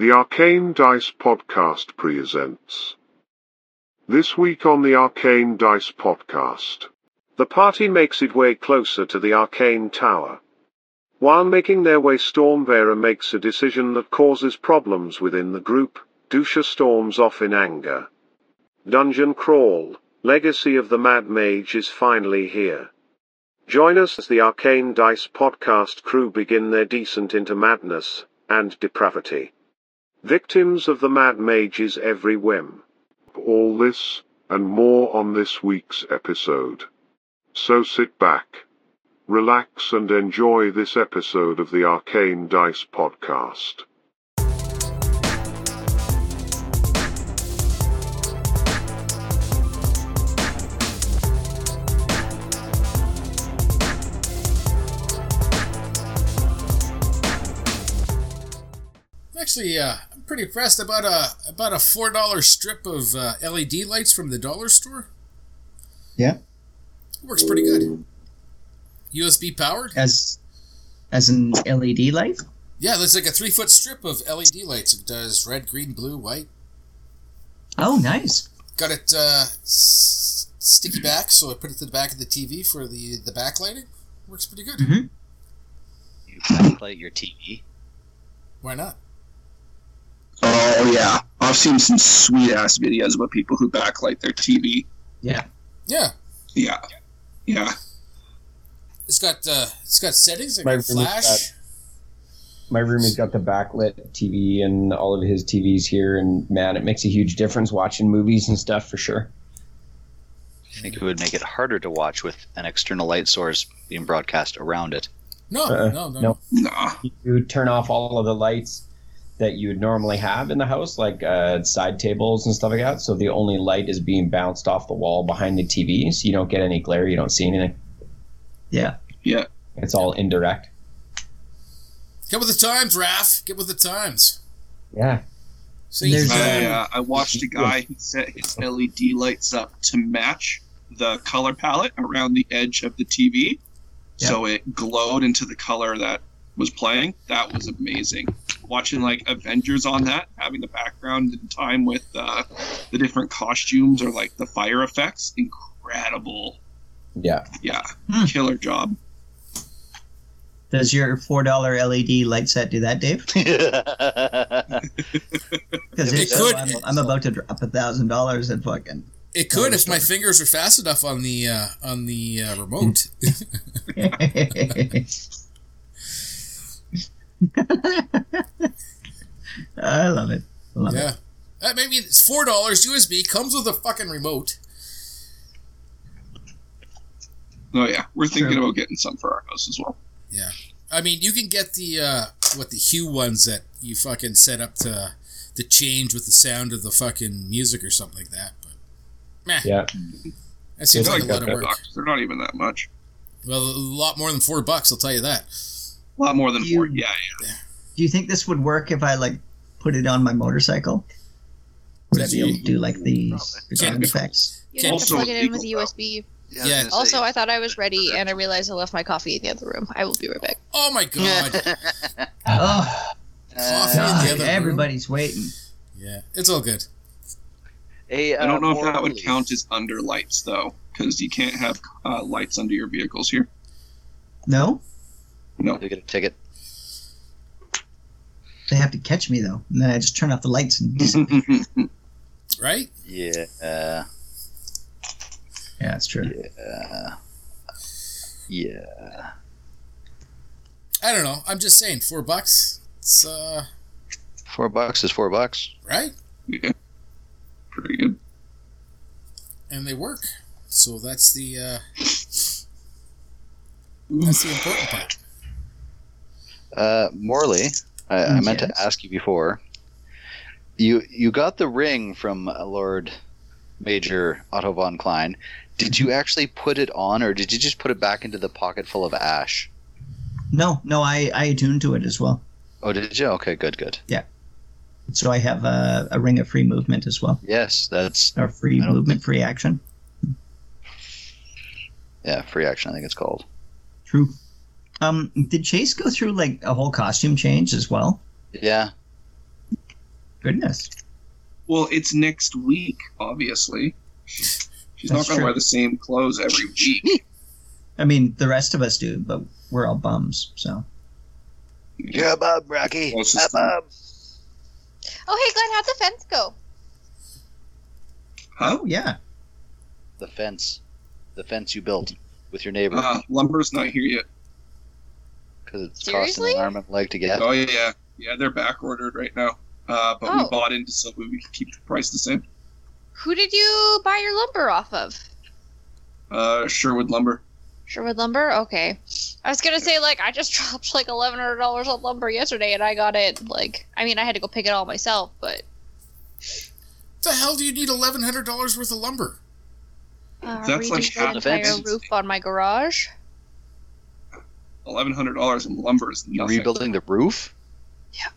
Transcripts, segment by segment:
The Arcane Dice Podcast presents. This week on the Arcane Dice Podcast, the party makes its way closer to the Arcane Tower. While making their way, Stormbearer makes a decision that causes problems within the group. Dusha storms off in anger. Dungeon Crawl, Legacy of the Mad Mage is finally here. Join us as the Arcane Dice podcast crew begin their descent into madness and depravity. Victims of the Mad Mage's every whim. All this and more on this week's episode. So sit back, relax, and enjoy this episode of the Arcane Dice podcast. Actually, uh, pretty impressed about a about a four dollar strip of uh, LED lights from the dollar store. Yeah. Works pretty good. USB powered. As as an LED light? Yeah, there's like a three foot strip of LED lights. It does red, green, blue, white. Oh, nice. Got it uh, s- sticky back, so I put it to the back of the TV for the the backlighting. Works pretty good. Mhm. You backlight your TV. Why not? Oh yeah, I've seen some sweet ass videos about people who backlight their TV. Yeah. Yeah, Yeah, yeah. it's got uh, it's got settings. It My got room has flash. my roomie's got the backlit TV and all of his TVs here, and man, it makes a huge difference watching movies and stuff for sure. I think it would make it harder to watch with an external light source being broadcast around it. No, Uh, no, no, no. Nah. You turn off all of the lights that you would normally have in the house, like uh, side tables and stuff like that. So the only light is being bounced off the wall behind the TV, so you don't get any glare, you don't see anything. Yeah. Yeah. It's all indirect. Get with the times, Raf. Get with the times. Yeah. See, There's, I, uh, I watched a guy who set his LED lights up to match the color palette around the edge of the TV, so it glowed into the color that was playing. That was amazing. Watching like Avengers on that, having the background in time with uh, the different costumes or like the fire effects, incredible. Yeah. Yeah, Hmm. killer job. Does your four dollar LED light set do that, Dave? Because It if so, could- I'm, I'm about to drop a thousand dollars and fucking. it could if my fingers are fast enough on the uh, on the uh, remote. I love it. I love yeah, uh, maybe it's four dollars USB. Comes with a fucking remote. Oh yeah, we're thinking Sure. about getting some for our house as well. Yeah, I mean you can get the uh, what the Hue ones that you fucking set up to to change with the sound of the fucking music or something like that. But meh, Yeah. that seems It's like a lot of work. bucks. They're not even that much. Well, a lot more than four bucks. I'll tell you that. A lot more than You- four. Yeah, yeah. Do you think this would work if I like put it on my motorcycle? Would I be able to do like the, the Can't- sound effects? You have to plug it in with illegal, USB. Yeah, I Yeah. Also, say- I thought I was ready, and I realized I left my coffee in the other room. I will be right back. Oh my god. Oh, Coffee in the God, other room. everybody's waiting. Yeah, it's all good. Hey, I don't uh, know if that would Morley. count as under lights though, because you can't have uh, lights under your vehicles here. No, No. You get a ticket. they have to catch me though, and then I just turn off the lights and. Disappear. right? Yeah. Uh, yeah, that's true. yeah. Yeah. I don't know. I'm just saying, four bucks. It's uh, Four bucks is four bucks. right, yeah. Pretty good. and they work. So that's the uh, that's the important part. Uh, Morley, I, I meant to ask you before. You you got the ring from Lord Major Otto von Klein. Did you actually put it on, or did you just put it back into the pocket full of ash? No, no, I I attuned to it as well. Oh, did you? Okay, good, good. Yeah. So I have a, a ring of free movement as well, Yes, that's or free movement, free action. yeah, free action. I think it's called. True. Um, did Chayse go through like a whole costume change as well? Yeah, Goodness. Well, it's next week, obviously. She's not going to wear the same clothes every week. I mean, the rest of us do, but we're all bums, so. Yeah, Bob, Rocky. Closest Yeah, Bob. Oh, hey, Glen, how'd the fence go? Huh? Oh, yeah. The fence. The fence you built with your neighbor. Uh, lumber's not here yet. Because it's Seriously? costing an arm and a leg to get. Oh yeah, yeah, they're back ordered right now. Uh, but we Oh. bought into so we could keep the price the same. Who did you buy your lumber off of? Uh, Sherwood Lumber. Sherwood Lumber? Okay. I was gonna say, like, I just dropped like $1,100 on lumber yesterday and I got it, like, I mean, I had to go pick it all myself, but. the hell do you need eleven hundred dollars worth of lumber? Uh, That's like redoing half the the entire fence. roof on my garage. Eleven hundred dollars in lumber is You're nothing. rebuilding the roof? Yeah.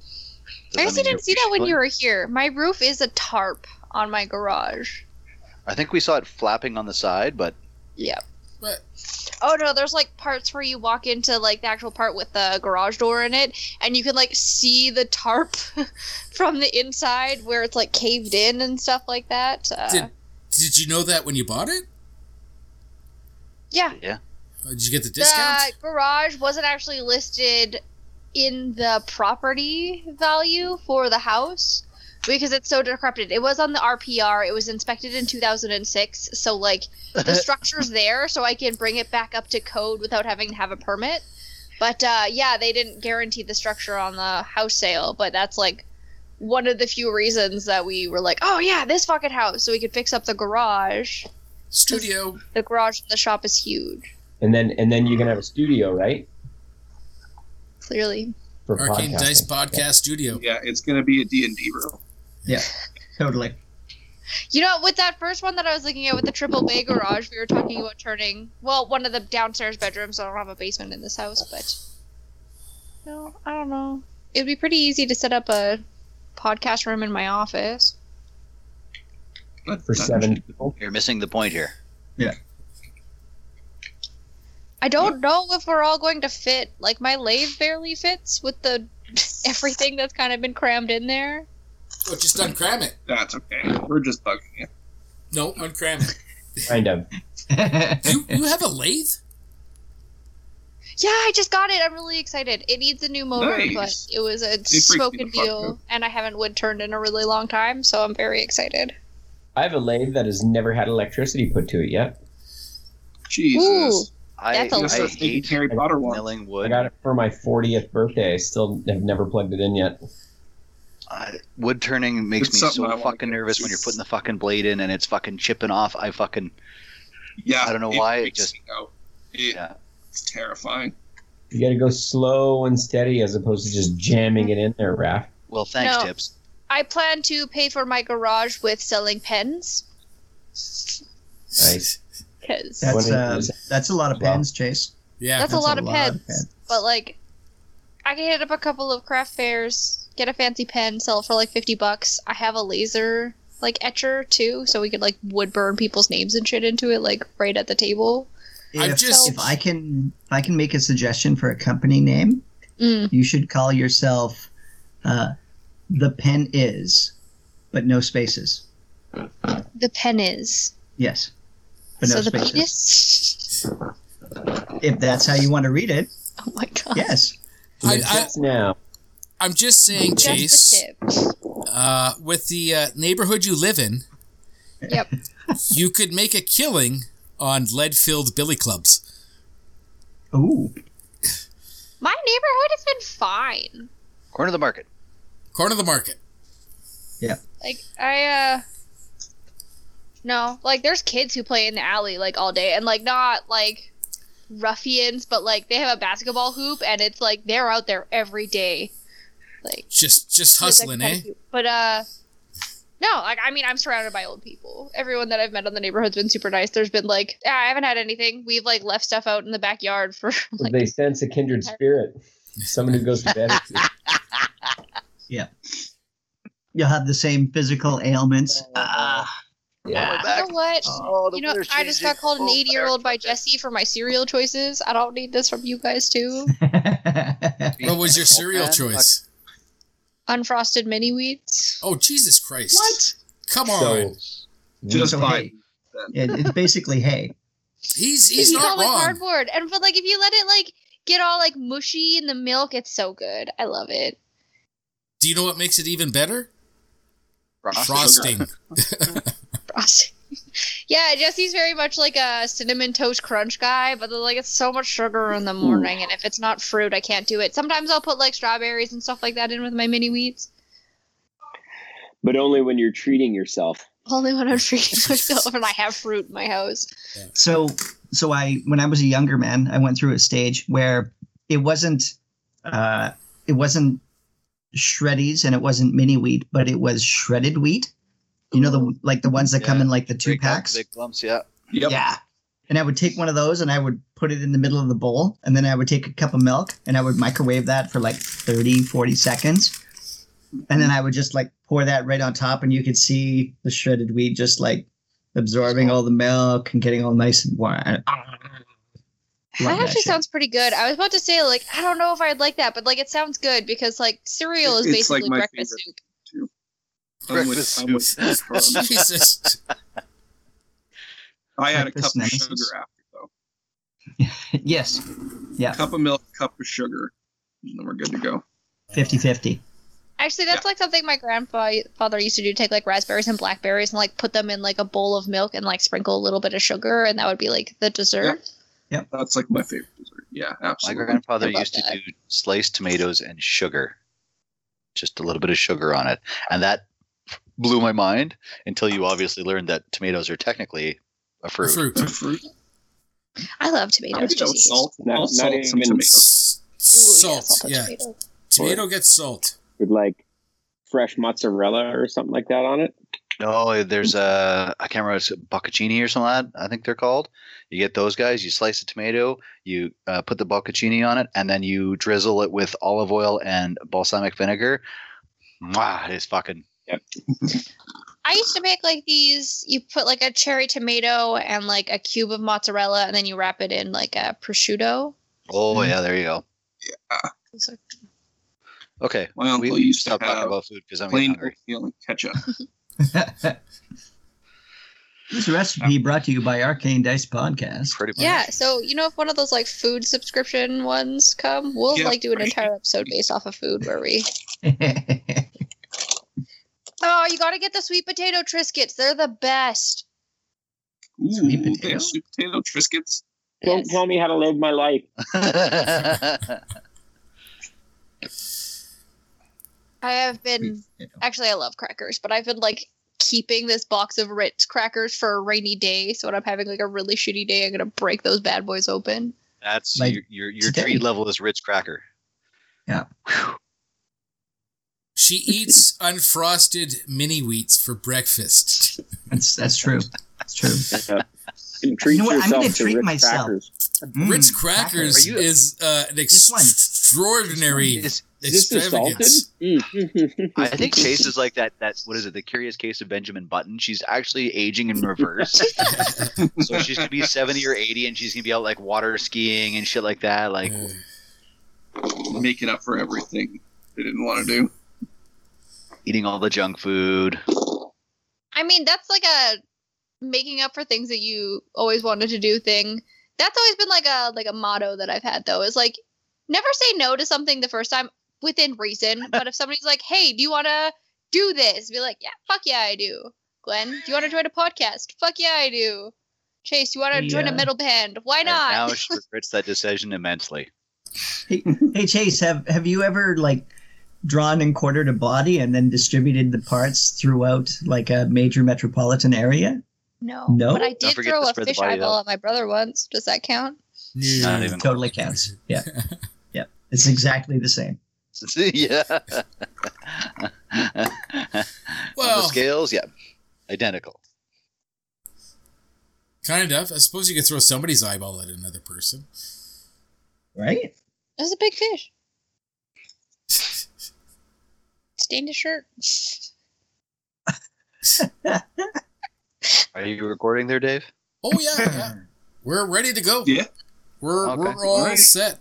Does I guess mean you didn't see that when you were here. My roof is a tarp on my garage. I think we saw it flapping on the side, but yeah. But Oh no, there's like parts where you walk into like the actual part with the garage door in it, and you can like see the tarp from the inside where it's like caved in and stuff like that. Uh, did did you know that when you bought it? Yeah. Yeah, Uh, did you get the the garage wasn't actually listed in the property value for the house because it's so decrepit. It was on the RPR. It was inspected in 2006, so like the structure's there, so I can bring it back up to code without having to have a permit. But uh, yeah, they didn't guarantee the structure on the house sale, but that's like one of the few reasons that we were like, oh yeah, this fucking house, so we could fix up the garage. Studio. The garage in the shop is huge, And then and then you're gonna have a studio, right? clearly. For Arcane podcasting. Dice Podcast Studio. Yeah, it's gonna be a D and D room. Yeah, totally. You know, with that first one that I was looking at with the triple bay garage, we were talking about turning well one of the downstairs bedrooms. I don't have a basement in this house, but no, I don't know. It'd be pretty easy to set up a podcast room in my office. But for seven people. you're missing the point here. I don't know if we're all going to fit. Like my lathe barely fits with the everything that's kind of been crammed in there. Oh, just uncram it. That's okay. We're just bugging you. No, uncram it. Kind of. You you have a lathe? Yeah, I just got it. I'm really excited. It needs a new motor, Nice. but it was a freaks me smoke and the fuck deal, and I haven't wood turned in a really long time, so I'm very excited. I have a lathe that has never had electricity put to it yet. Jesus. I, That's a I'm lot. gonna I hate Harry Potter one. milling I got it for my 40th birthday. I still have never plugged it in yet. Uh, wood turning makes It's me so fucking get. nervous when you're putting the fucking blade in and it's fucking chipping off. I fucking Yeah. I don't know why, it just- me. It- Yeah. It's terrifying. You got to go slow and steady as opposed to just jamming it in there, Raf. well, thanks, No. tips. I plan to pay for my garage with selling pens, Nice. Because That's When uh, that's a lot of pens, Chayse. Yeah. That's a lot of pens. pens. but like, I can hit up a couple of craft fairs, get a fancy pen, sell it for like fifty bucks. I have a laser like etcher too, so we could like wood burn people's names and shit into it, like right at the table. I've If, just- if I can if I can make a suggestion for a company name, Mm. you should call yourself uh, the pen is, but no spaces. The pen is Yes, but no so the spaces. penis. If that's how you want to read it, Oh my god! yes. I- The I- tips now. I'm just saying, Just Chayse. the. Uh, with the uh, neighborhood you live in, Yep. you could make a killing on lead-filled billy clubs. Ooh, My neighborhood has been fine. Corner of the market. Corner of the market. Yeah. Like I uh no, like there's kids who play in the alley like all day and like not like ruffians, but like they have a basketball hoop and it's like they're out there every day. Like Just just it's, like, hustling, eh? But uh no, like I mean I'm surrounded by old people. Everyone that I've met in the neighborhood's been super nice. There's been like yeah, I haven't had anything. We've like left stuff out in the backyard for like they sense a kindred spirit. Someone who goes to bed. yeah. you'll have the same physical ailments. Ah, Yeah. you know what? Oh, You know, weather's I just got called an Oh, 80 year old by. Jesse for my cereal choices. I don't need this from you guys too. What was your oh, cereal man. choice? unfrosted mini wheats. Oh Jesus Christ! What? Come So- on. Just So, fine. it, it's basically hay. he's he's you not call it wrong. cardboard, and but like if you let it like get all like mushy in the milk, it's so good. I love it. Do you know what makes it even better? Frosting. Frosting. Frosting. yeah, Jesse's very much like a cinnamon toast crunch guy, but like it's so much sugar in the morning, and if it's not fruit, I can't do it. Sometimes I'll put like strawberries and stuff like that in with my mini wheats. but only when you're treating yourself. Only when I'm treating myself and I have fruit in my house. So, so I when I was a younger man, I went through a stage where it wasn't, uh, it wasn't shreddies and it wasn't mini wheat, but it was shredded wheat. You know the like the ones that come in like the two Break down packs. Big lumps, yeah. Yep. Yeah. And I would take one of those and I would put it in the middle of the bowl. And then I would take a cup of milk and I would microwave that for like 30, 40 seconds. And then I would just like pour that right on top and you could see the shredded wheat just like absorbing all the milk and getting all nice and warm. Love That that actually shit. sounds pretty good. I was about to say like I don't know if I'd like that, but like it sounds good because like cereal is It's, basically my breakfast favorite. soup. I'm with, Breakfast I'm with Jesus. I had a cup Breakfast of sugar after though. yes. Yeah. Cup of milk, cup of sugar, and then we're good to go. 50 50. Actually, that's like something my grandfather used to do. Take like raspberries and blackberries and like put them in like a bowl of milk and like sprinkle a little bit of sugar, and that would be like the dessert. Yeah, that's like my favorite dessert. Yeah, absolutely. My grandfather I love used to do sliced tomatoes and sugar, just a little bit of sugar on it, and that blew my mind until you obviously learned that tomatoes are technically a fruit. Fruit. fruit. I love I tomatoes. do that salt. Not- I'll not salt some even- tomatoes. S- Ooh, yeah, Salt. Yeah. tomato. Tomato gets salt. with like fresh mozzarella or something like that on it. No, there's a I can't remember it's bocconcini or something like that. I think they're called. You get those guys. You slice a tomato, you uh, put the bocconcini on it, and then you drizzle it with olive oil and balsamic vinegar. Mwah, it is fucking. I used to make like these. You put like a cherry tomato and like a cube of mozzarella, and then you wrap it in like a prosciutto. Oh mm-hmm. yeah, there you go. It's like- Okay, My uncle we used to stop talking about food because I'm getting Plain hungry. oatmeal and ketchup. this recipe brought to you by Arcane Dice Podcast. Pretty much. Yeah, so you know if one of those like food subscription ones come, we'll Yeah, like do an entire episode based off of food where we Oh, you gotta get the sweet potato Triscuits. They're the best. Ooh, Sweet they potato? have sweet potato Triscuits. Don't Yes. tell me how to live my life. I have been actually I love crackers, but I've been like keeping this box of Ritz crackers for a rainy day. So when I'm having like a really shitty day, I'm gonna break those bad boys open. That's Like your your, your today. treat level is Ritz cracker. She eats unfrosted mini wheats for breakfast. That's that's true. That's true. Uh, you treat You know what? I'm gonna treat Ritz myself. crackers. Mm, Ritz crackers Are you- is uh, an This extraordinary Is- Is extravagance. Mm. I think Chayse is like that. That what is it? The Curious Case of Benjamin Button. She's actually aging in reverse. so she's gonna be seventy or eighty, and she's gonna be out like water skiing and shit like that. Like Making up for everything they didn't want to do. Eating all the junk food. I mean, that's like a making up for things that you always wanted to do thing. That's always been like a like a motto that I've had though. Is like never say no to something the first time within reason. But if somebody's like, "Hey, do you want to do this?" Be like, "Yeah, fuck yeah, I do." Glen, do you want to join a podcast? Fuck yeah, I do. Chayse, you want to join a metal band? Why And not? now she regrets that decision immensely. Hey, hey Chayse, have have you ever like drawn and quartered a body and then distributed the parts throughout like a major metropolitan area? no, No? But I did throw a fish eyeball out. at my brother once. Does that count? Not even Totally counts. Yeah. yeah. It's exactly the same. yeah. Well- the scales, yeah, identical. kind of. I suppose you could throw somebody's eyeball at another person. Right? It was a big fish. Stained his shirt. Are you recording there, Dave? Oh yeah, yeah. We're ready to go. Yeah. We're Okay. we're all Alright. set.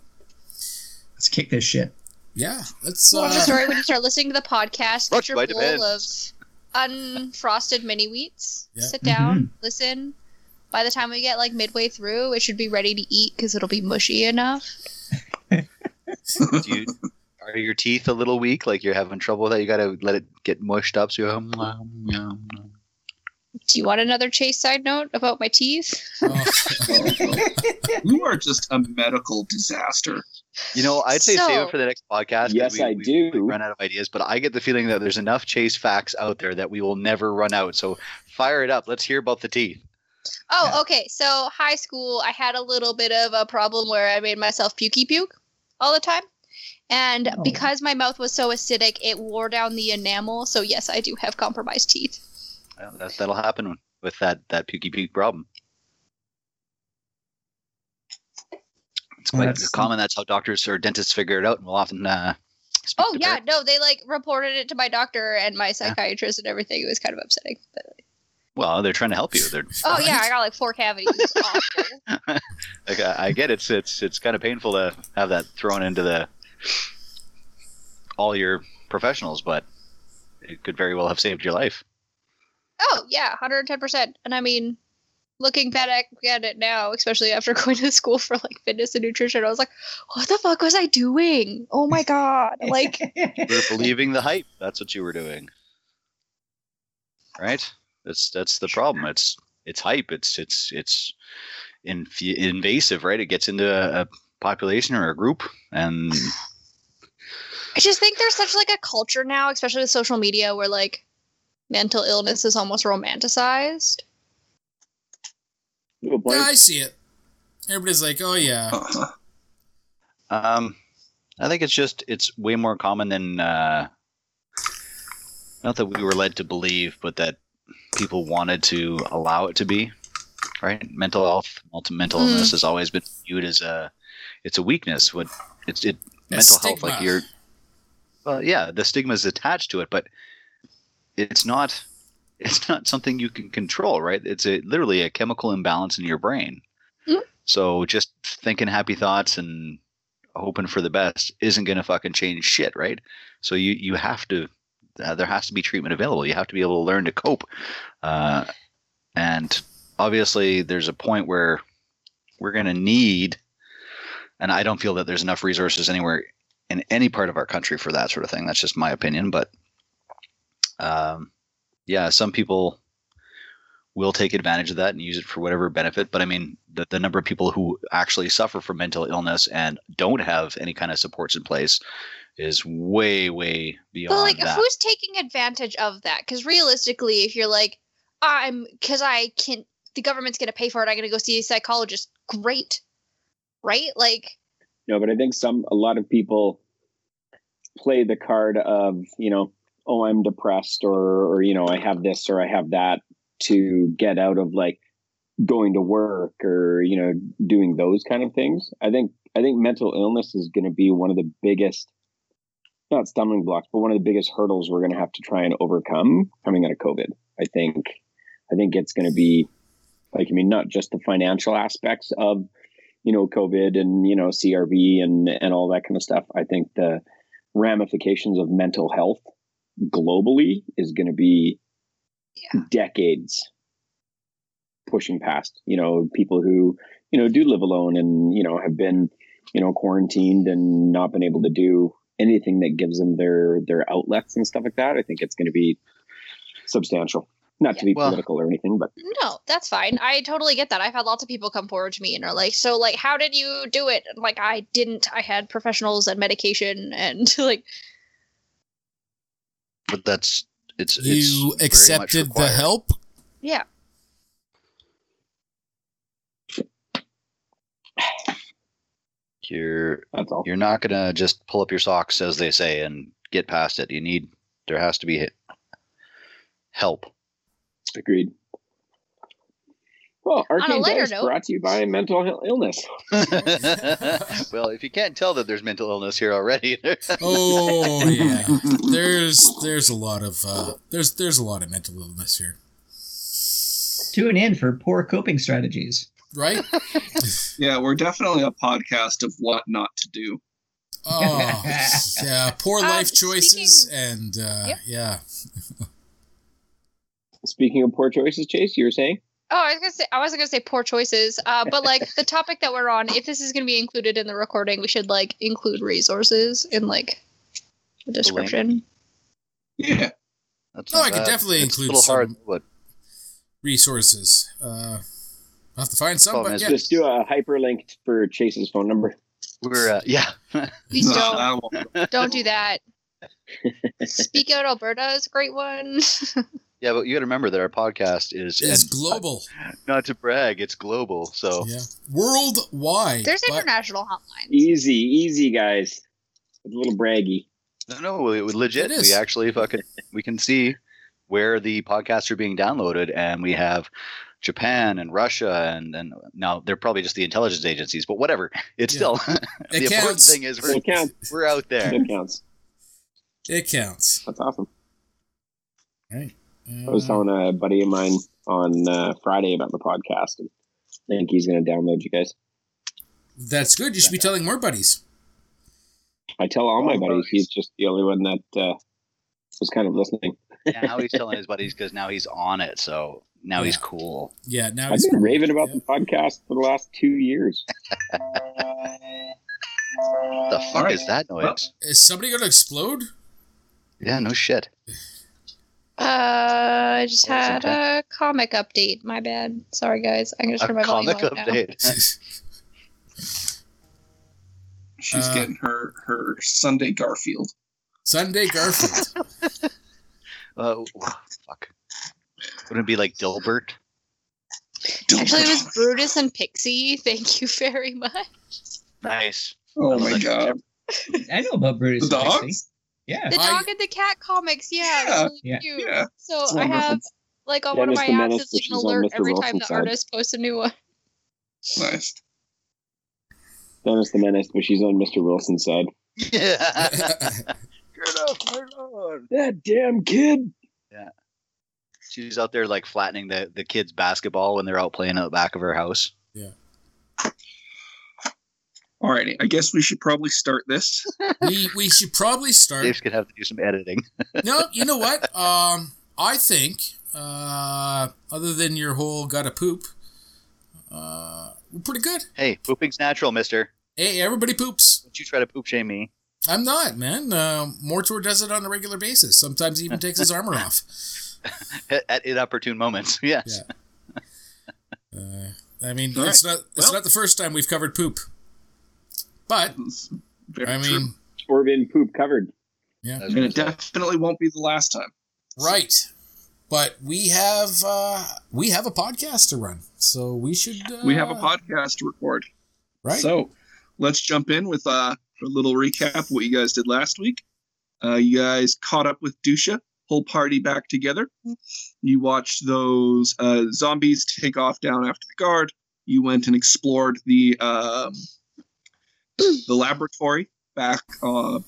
Let's kick this shit. Yeah, let's. Watch the Uh, story when you start listening to the podcast. Brought Get to your you bowl of unfrosted mini wheats. Yeah. Sit down, Mhm. listen. By the time we get like midway through, it should be ready to eat because it'll be mushy enough. Do you, are your teeth a little weak? Like you're having trouble with that? You gotta let it get mushed up. So you um, um, um. Do you want another Chayse side note about my teeth? You are just a medical disaster. You know, I'd say save it for the next podcast. Yes, we, I we- do. we run out of ideas, but I get the feeling that there's enough Chayse facts out there that we will never run out. So fire it up. Let's hear about the teeth. Oh, Yeah. okay. So high school, I had a little bit of a problem where I made myself pukey puke all the time. And Oh. because my mouth was so acidic, it wore down the enamel. So yes, I do have compromised teeth. Well, that, that'll happen with that that pukey puke problem. It's quite that's- common. That's how doctors or dentists figure it out, and will often. Uh, speak Oh to yeah, their- no, they like reported it to my doctor and my psychiatrist and everything. It was kind of upsetting. But Well, they're trying to help you. They're oh yeah, I got like four cavities. It was awful. like I, I get it's it's it's kind of painful to have that thrown into the all your professionals, but it could very well have saved your life. Oh yeah, hundred and ten percent. And I mean, looking back at it now, especially after going to school for like fitness and nutrition, I was like, what the fuck was I doing? Oh my god! Like, You're believing the hype. That's what you were doing, right? That's that's the problem. It's it's hype. It's it's it's invasive, right? It gets into a, a population or a group, and I just think there's such like a culture now, especially with social media, where like mental illness is almost romanticized. Yeah, I see it. Everybody's like, "Oh yeah. Um, I think it's just it's way more common than uh, not that we were led to believe, but that people wanted to allow it to be. Right, mental health, multi- mental Mm. illness has always been viewed as a it's a weakness. What it's it A mental health like you're well, yeah, the stigma is attached to it, but it's not it's not something you can control, right? It's a literally a chemical imbalance in your brain. Mm. So just thinking happy thoughts and hoping for the best isn't going to fucking change shit, right? So you you have to uh, there has to be treatment available. You have to be able to learn to cope, uh, and obviously there's a point where we're going to need, and I don't feel that there's enough resources anywhere in any part of our country for that sort of thing. That's just my opinion, but um, yeah, some people will take advantage of that and use it for whatever benefit. But I mean, the, the number of people who actually suffer from mental illness and don't have any kind of supports in place is way, way beyond But like, that. who's taking advantage of that? Because realistically, if you're like, I'm because I can, the government's gonna pay for it. I'm gonna go see a psychologist. Great, right? Like, No, but I think some a lot of people play the card of you know, oh, I'm depressed, or or you know, I have this or I have that to get out of like going to work or you know doing those kind of things. I think I think mental illness is going to be one of the biggest, not stumbling blocks, but one of the biggest hurdles we're going to have to try and overcome coming out of COVID. I think I think it's going to be like I mean, not just the financial aspects of you know covid and you know crv and and all that kind of stuff i think the ramifications of mental health globally is going to be Yeah. decades pushing past you know people who you know do live alone and you know have been you know quarantined and not been able to do anything that gives them their their outlets and stuff like that i think it's going to be substantial not to be Well- political or anything but no, that's fine. I totally get that. I've had lots of people come forward to me and are like, "So, like, how did you do it?" And like, I didn't. I had professionals and medication, and like, but that's it's it's you very much accepted the help." yeah. You're that's all you're not gonna just pull up your socks, as they say, and get past it. You need there has to be help. Agreed. Well, a Arcane lighter Dice note- brought to you by mental illness. well, if you can't tell that there's mental illness here already, Oh yeah, there's there's a lot of uh, there's there's a lot of mental illness here, Tune in for poor coping strategies. right? Yeah, we're definitely a podcast of what not to do. Oh, yeah, poor Um, life choices, speaking- and uh, Yep. yeah, Speaking of poor choices, Chayse, you were saying? Oh, I was gonna say I wasn't gonna say poor choices, uh, but like the topic that we're on, if this is gonna be included in the recording, we should like include resources in like the description. Yeah. That's No, I could definitely It's include a little hard, some- but resources. Uh, I'll have to find some, Problem but is yeah. Just do a hyperlink for Chayse's phone number. we're uh, yeah. Please don't that won't- don't do that. Speak Out Alberta is a great one. Yeah, but you got to remember that our podcast is It's and uh, global, not to brag, it's global. So yeah, worldwide. There's international hotlines. Easy, easy, guys. It's a little braggy. no, no, we, we legit. It is. We actually fucking we can see where the podcasts are being downloaded, and we have Japan and Russia, and and now they're probably just the intelligence agencies, but whatever. It's Yeah. still It the important thing is we're It counts. we're out there. It counts. It counts. That's awesome. Right. I was telling a buddy of mine on uh, Friday about the podcast, and I think he's going to download you guys. That's good. You should be telling more buddies. I tell all my buddies. buddies. He's just the only one that uh, was kind of listening. Yeah, now he's telling his buddies because now he's on it. So now he's cool. Yeah. Now I've it's been raving about yeah. the podcast for the last two years. The fuck Alright. is that noise? Well- Is somebody going to explode? yeah, no shit. Uh, I just Yes, had a comic update. My bad. Sorry, guys. I'm gonna A turn my volume comic update. She's Uh, getting her her Sunday Garfield. Sunday Garfield. Uh, fuck. Wouldn't it be like Dilbert? Actually, it was Brutus and Pixie. Thank you very much. Nice. Oh my god. I know about Brutus The and Pixie. dogs? Yeah. The I- dog and the cat comics. Yeah, Yeah, really yeah, cute. Yeah. So it's I have wonderful. like on Yeah, one of Mr. my apps, Menace, it's like an alert Mr. every time the side. artist posts a new one. Nice. Dennis the Menace, but she's on Mr. Wilson's side. Yeah. Get off my lawn. That damn kid. Yeah. She's out there like flattening the, the kids' basketball when they're out playing out the back of her house. Alrighty, I guess we should probably start this. we we should probably start. Dave's gonna have to do some editing. no, you know what? Um, I think uh, other than your whole gotta poop, uh, we're pretty good. Hey, pooping's natural, mister. Hey, everybody poops. Don't you try to poop shame me. I'm not, man. Uh, Mortor does it on a regular basis. Sometimes he even takes his armor off. At, at inopportune moments. Yes. Yeah. Uh, I mean, All it's not it's Well- not the first time we've covered poop, but very I mean, Or been poop covered. yeah, and it definitely won't be the last time. right. But we have uh, we have a podcast to run, so we should. Uh, We have a podcast to record. right? So let's jump in with uh, a little recap of what you guys did last week. Uh, you guys caught up with Dusha, whole party back together. You watched those uh, zombies take off down after the guard. You went and explored the um, the laboratory back uh,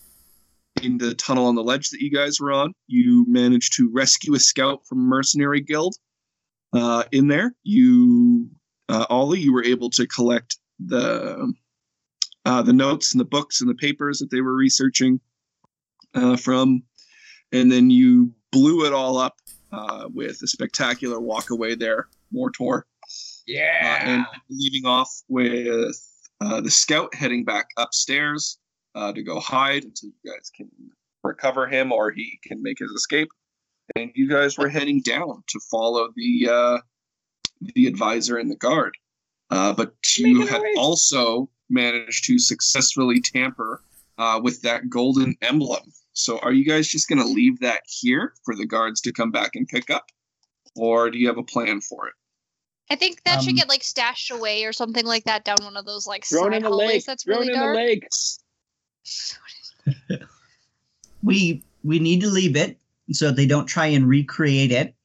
in the tunnel on the ledge that you guys were on. You managed to rescue a scout from mercenary guild. Uh, in there, you uh, Ollie, you were able to collect the uh, the notes and the books and the papers that they were researching uh, from, and then you blew it all up uh, with a spectacular walk away there, Mortor, uh, Yeah. and leaving off with uh, the scout heading back upstairs uh, to go hide until you guys can recover him or he can make his escape. And you guys were heading down to follow the uh, the advisor and the guard. Uh, but you had also managed to successfully tamper uh, with that golden emblem. So, are you guys just going to leave that here for the guards to come back and pick up, or do you have a plan for it? I think that should Um, get like stashed away or something like that down one of those like Thrown side in the hallways. lake. That's Thrown really in dark. the lake. We we need to leave it so they don't try and recreate it.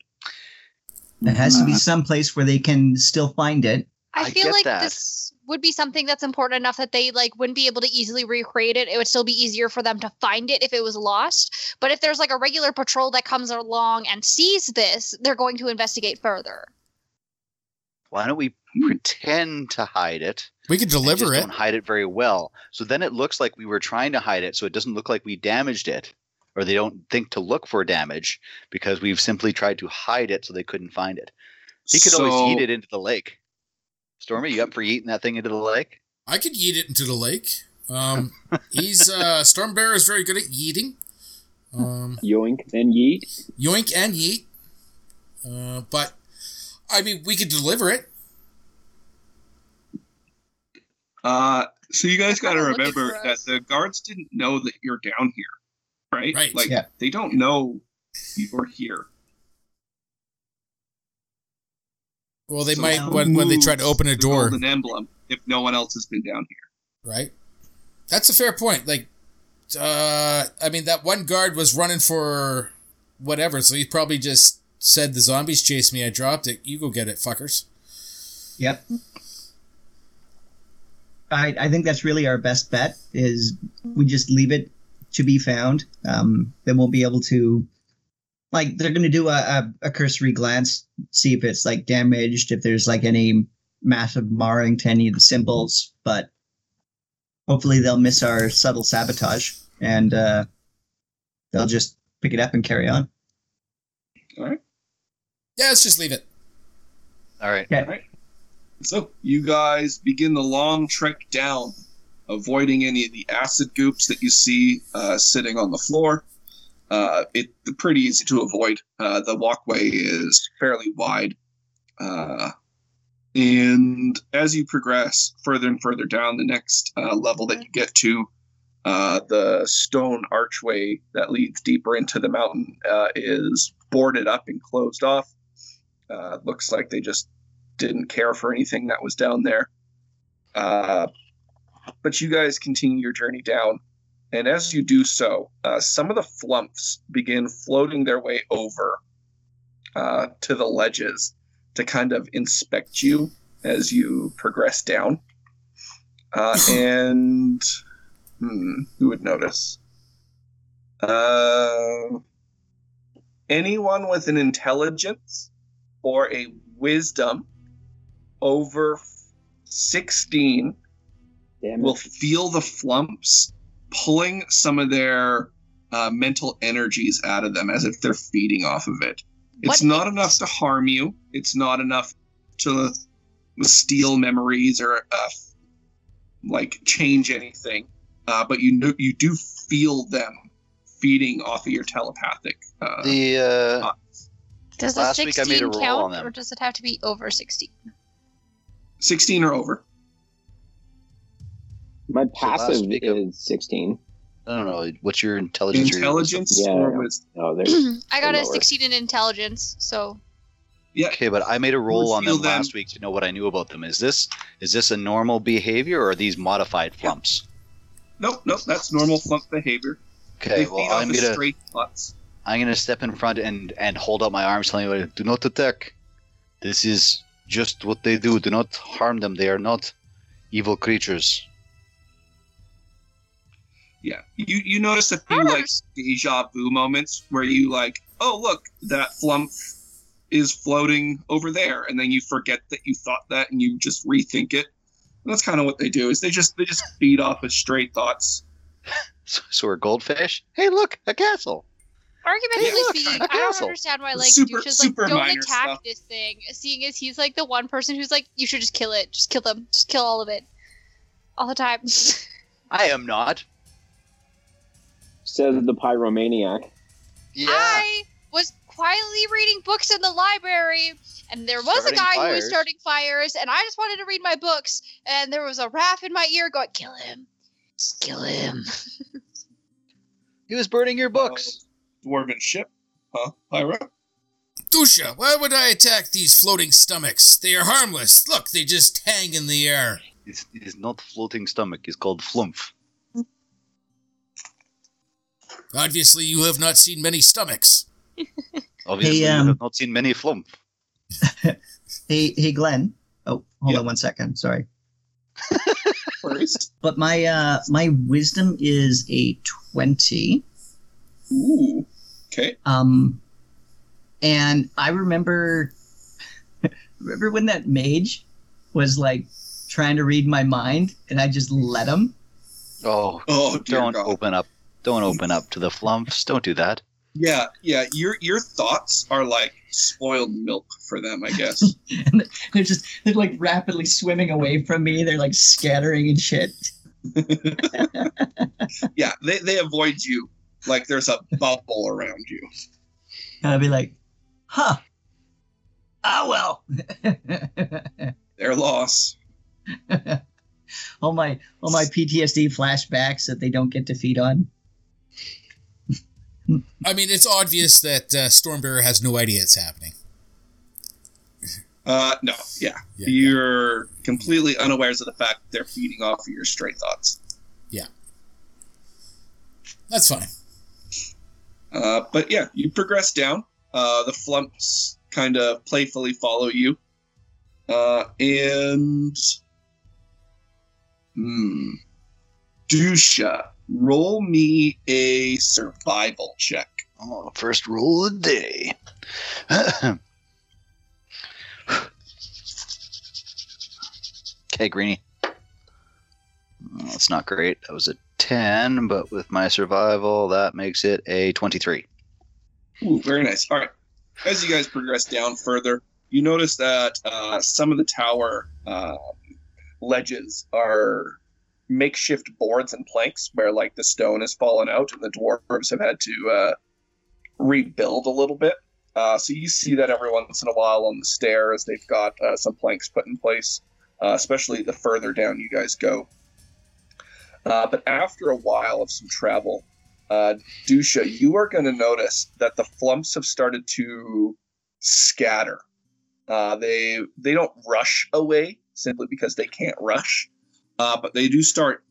There has to be some place where they can still find it. I I feel get like that. this would be something that's important enough that they like wouldn't be able to easily recreate it. It would still be easier for them to find it if it was lost. But if there's like a regular patrol that comes along and sees this, they're going to investigate further. Why don't we pretend to hide it. We could and deliver just it. Don't hide it very well. So then it looks like we were trying to hide it, so it doesn't look like we damaged it, or they don't think to look for damage because we've simply tried to hide it so they couldn't find it. He could always eat it into the lake. Stormy, you up for eating that thing into the lake? I could eat it into the lake. Um, he's uh, Storm Bear is very good at yeeting. Um, Yoink, and yeet. yoink and yeet. Uh, but I mean, we could deliver it. Uh, so you guys got to remember that the guards didn't know that you're down here, right? Right. Like Yeah. they don't know you're here. Well, they So might when, when they try to open a door, golden emblem if no one else has been down here. right? That's a fair point. Like, uh, I mean, that one guard was running for whatever, so he probably just said, "The zombies chased me. I dropped it. You go get it, fuckers." Yep. I I think that's really our best bet is we just leave it to be found. Um, then we'll be able to, like, they're gonna do a, a, a cursory glance, see if it's like damaged, if there's like any massive marring to any of the symbols, but hopefully they'll miss our subtle sabotage and uh, they'll just pick it up and carry on. Yeah, let's just leave it. All right. Okay. So you guys begin the long trek down, avoiding any of the acid goops that you see uh, sitting on the floor. Uh, it's pretty easy to avoid. Uh, the walkway is fairly wide. Uh, and as you progress further and further down, the next uh, level that you get to, uh, the stone archway that leads deeper into the mountain uh, is boarded up and closed off. Uh, looks like they just didn't care for anything that was down there. Uh, but you guys continue your journey down. And as you do so, uh, some of the flumps begin floating their way over uh, to the ledges to kind of inspect you as you progress down. Uh, and hmm, who would notice? Uh, anyone with an intelligence or a wisdom over 16 Damn will it. feel the flumps pulling some of their uh, mental energies out of them as if they're feeding off of it. It's What- not enough to harm you. It's not enough to steal memories or uh, like change anything. Uh, but you know, you do feel them feeding off of your telepathic. Uh, The Does the Last week I 16 made a roll count, on them. or does it have to be over 16? 16 or over. My So last passive week is 16. I don't know. What's your intelligence? or Intelligence Yeah. or wisdom. Oh, there. I got a lower. 16 in intelligence, so Yeah. Okay, but I made a roll on them them. last week to know what I knew about them. Is this is this a normal behavior or are these modified flumps? Nope, nope. That's normal flump behavior. Okay, they well I'm gonna straight thoughts. I'm gonna step in front and and hold up my arms, telling you, do not attack. This is just what they do. Do not harm them. They are not evil creatures. Yeah, you you notice a few like deja vu moments where you like, oh look, that flump is floating over there, and then you forget that you thought that, and you just rethink it. And that's kind of what they do. Is they just they just feed off of stray thoughts. So, so are goldfish. Hey, look, a castle. Argumentatively Hey, look, speaking, a I don't castle. understand why like Super- douches like don't attack stuff. this thing, seeing as he's like the one person who's like, you should just kill it, just kill them, just kill all of it, all the time. I am not. Says the pyromaniac. Yeah. I was quietly reading books in the library, and there was Starting a guy who was starting fires, and I just wanted to read my books, and there was a Raf in my ear going, "Kill him, just kill him." He was burning your books. Dwarven ship, huh, Pyra? Dusha, why would I attack these floating stomachs? They are harmless. Look, they just hang in the air. It's, it's not floating stomach. It's called flump. Obviously, you have not seen many stomachs. Obviously, Hey, you um, have not seen many flump. Hey, hey, Glen. Oh, hold Yeah. on one second. Sorry. First. But my uh my wisdom is a twenty. Ooh. Okay. Um, and I remember remember when that mage was like trying to read my mind, and I just let him. Oh, Oh, don't God. open up. Don't open up to the flumps. Don't do that. Yeah, yeah. Your your thoughts are like spoiled milk for them, I guess. And they're just they're like rapidly swimming away from me. They're like scattering and shit. yeah, they, they avoid you like there's a bubble around you. And I'd be like, huh. Ah well. Their loss. all my all my PTSD flashbacks that they don't get to feed on. I mean, it's obvious that uh, Stormbearer has no idea it's happening. Uh, no, yeah. Yeah. You're completely unawares of the fact that they're feeding off of your stray thoughts. Yeah, that's fine. Uh, but yeah, you progress down. Uh, the flumps kind of playfully follow you. Uh, and. Hmm. Dusha, roll me a survival check. Oh, first roll of the day. okay, Greenie. Oh, That's not great. That was a 10, but with my survival, that makes it a 23. Ooh, very nice. All right. As you guys progress down further, you notice that uh, some of the tower um, ledges are makeshift boards and planks where, like, the stone has fallen out and the dwarves have had to uh, rebuild a little bit. Uh, so you see that every once in a while on the stairs, they've got uh, some planks put in place, uh, especially the further down you guys go. Uh, but after a while of some travel, uh, Dusha, you are going to notice that the flumps have started to scatter. Uh, they they don't rush away simply because they can't rush, uh, but they do start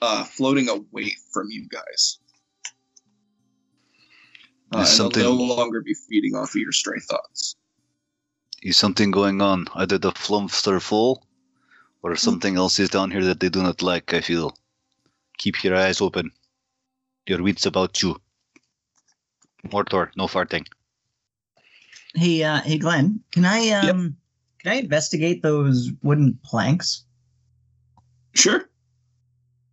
uh, floating away from you guys. Uh, Is and something- they'll no longer be feeding off of your stray thoughts. Is something going on? Either the flumps are full, or something else is down here that they do not like, I feel. Keep your eyes open. Your wits about you. Mortor, no farting. Hey, uh, hey, Glen, can I um, can I investigate those wooden planks? Sure.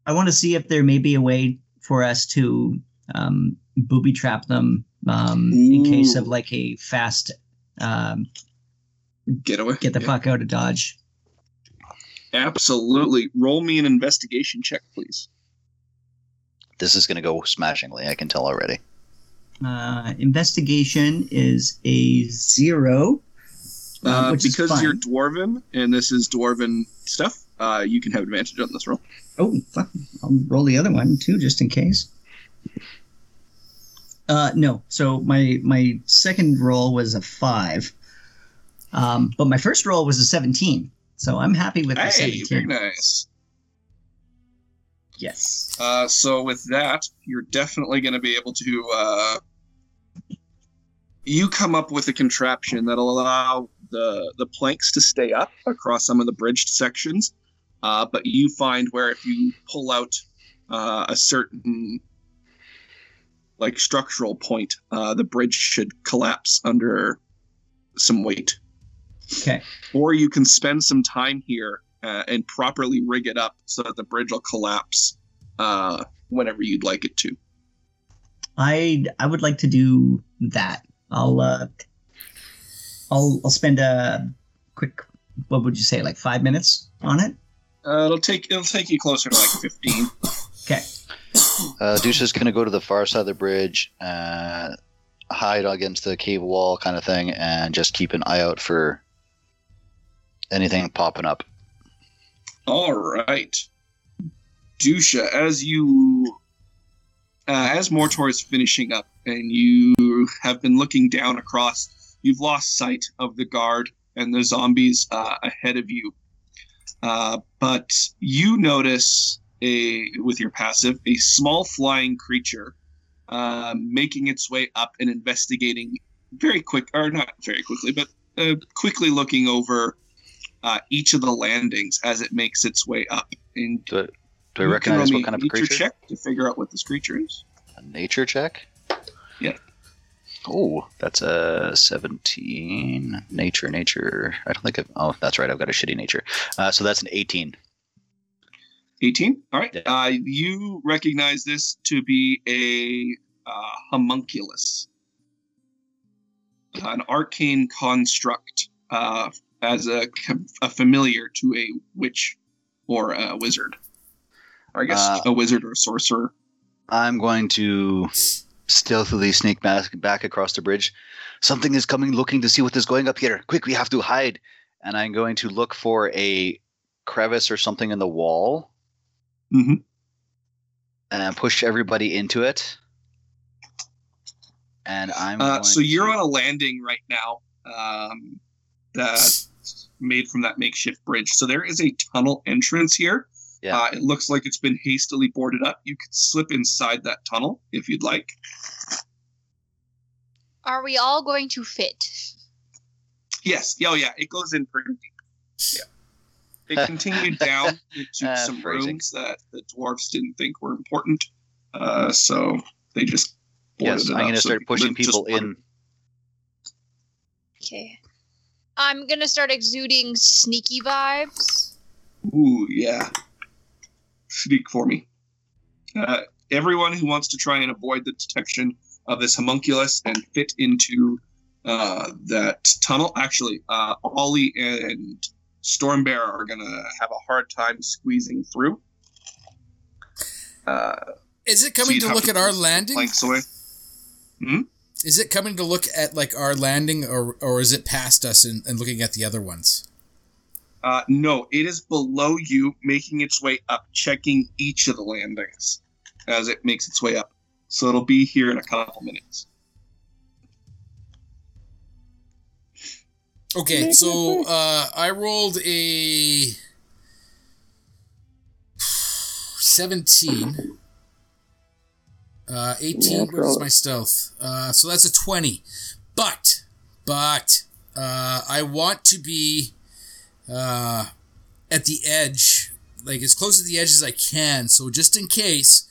I want to see if there may be a way for us to um, booby trap them um, in case of like a fast um, Get away. get the Yeah. fuck out of Dodge. Absolutely. Roll me an investigation check, please. This is going to go smashingly, I can tell already. Uh, investigation is a zero. uh, Uh, which is because fine. you're dwarven and this is dwarven stuff, uh, you can have advantage on this roll. Oh, fuck. I'll roll the other one too, just in case. Uh, no. So my my second roll was a five, um, but my first roll was a seventeen. So I'm happy with the Hey, very nice. Yes. Uh, so with that, you're definitely going to be able to. Uh, you come up with a contraption that'll allow the the planks to stay up across some of the bridged sections, uh, but you find where if you pull out uh, a certain like structural point, uh, the bridge should collapse under some weight. Okay. Or you can spend some time here uh, and properly rig it up so that the bridge will collapse uh, whenever you'd like it to. I I would like to do that. I'll uh, I'll I'll spend a quick. What would you say? Like five minutes on it. Uh, it'll take it'll take you closer to like fifteen. Okay. Uh, Deuce is going to go to the far side of the bridge, uh, hide against the cave wall kind of thing, and just keep an eye out for anything popping up. All right, Dusha, as you uh, as Mortor is finishing up, and you have been looking down across, you've lost sight of the guard and the zombies uh, ahead of you. Uh, but you notice a with your passive a small flying creature uh, making its way up and investigating very quick, or not very quickly, but uh, quickly looking over uh, each of the landings as it makes its way up. And Do do I recognize what kind of creature? check to figure out what this creature is. A nature check? Yeah. Oh, that's a 17. Nature, nature. I don't think I've. Oh, that's right. I've got a shitty nature. Uh, so that's an 18. 18. All right. Yeah. Uh, you recognize this to be a uh, homunculus, an arcane construct, uh, as a, a familiar to a witch or a wizard. Or I guess Uh, a wizard or a sorcerer. I'm going to stealthily sneak back, back across the bridge. Something is coming looking to see what is going up here. Quick, we have to hide. And I'm going to look for a crevice or something in the wall Mhm. and push everybody into it. And I'm Uh, so you're to- on a landing right now um, that's made from that makeshift bridge. So there is a tunnel entrance here. Yeah. Uh, it looks like it's been hastily boarded up. You could slip inside that tunnel if you'd like. Are we all going to fit? Yes. Oh, yeah. It goes in pretty deep. Yeah. They continued down into Uh, some phrasing. rooms that the dwarves didn't think were important. Uh, so they just boarded Yes, it I'm up. going to So start they pushing people in. Okay. I'm gonna start exuding sneaky vibes. Ooh, yeah. Sneak for me. Uh, everyone who wants to try and avoid the detection of this homunculus and fit into uh, that tunnel. Actually, uh, Ollie and Stormbear are going to have a hard time squeezing through. Uh, Is it coming you'd to have look at our landing? Planks away. Is it coming to look at like our landing, or or is it past us and, and looking at the other ones? Uh, no, it is below you, making its way up, checking each of the landings as it makes its way up. So it'll be here in a couple minutes. Okay, so uh, I rolled a seventeen. Uh, 18, Yeah, what is bro. my stealth? Uh, so that's a 20. But, but, uh, I want to be, uh, at the edge, like as close to the edge as I can. So just in case,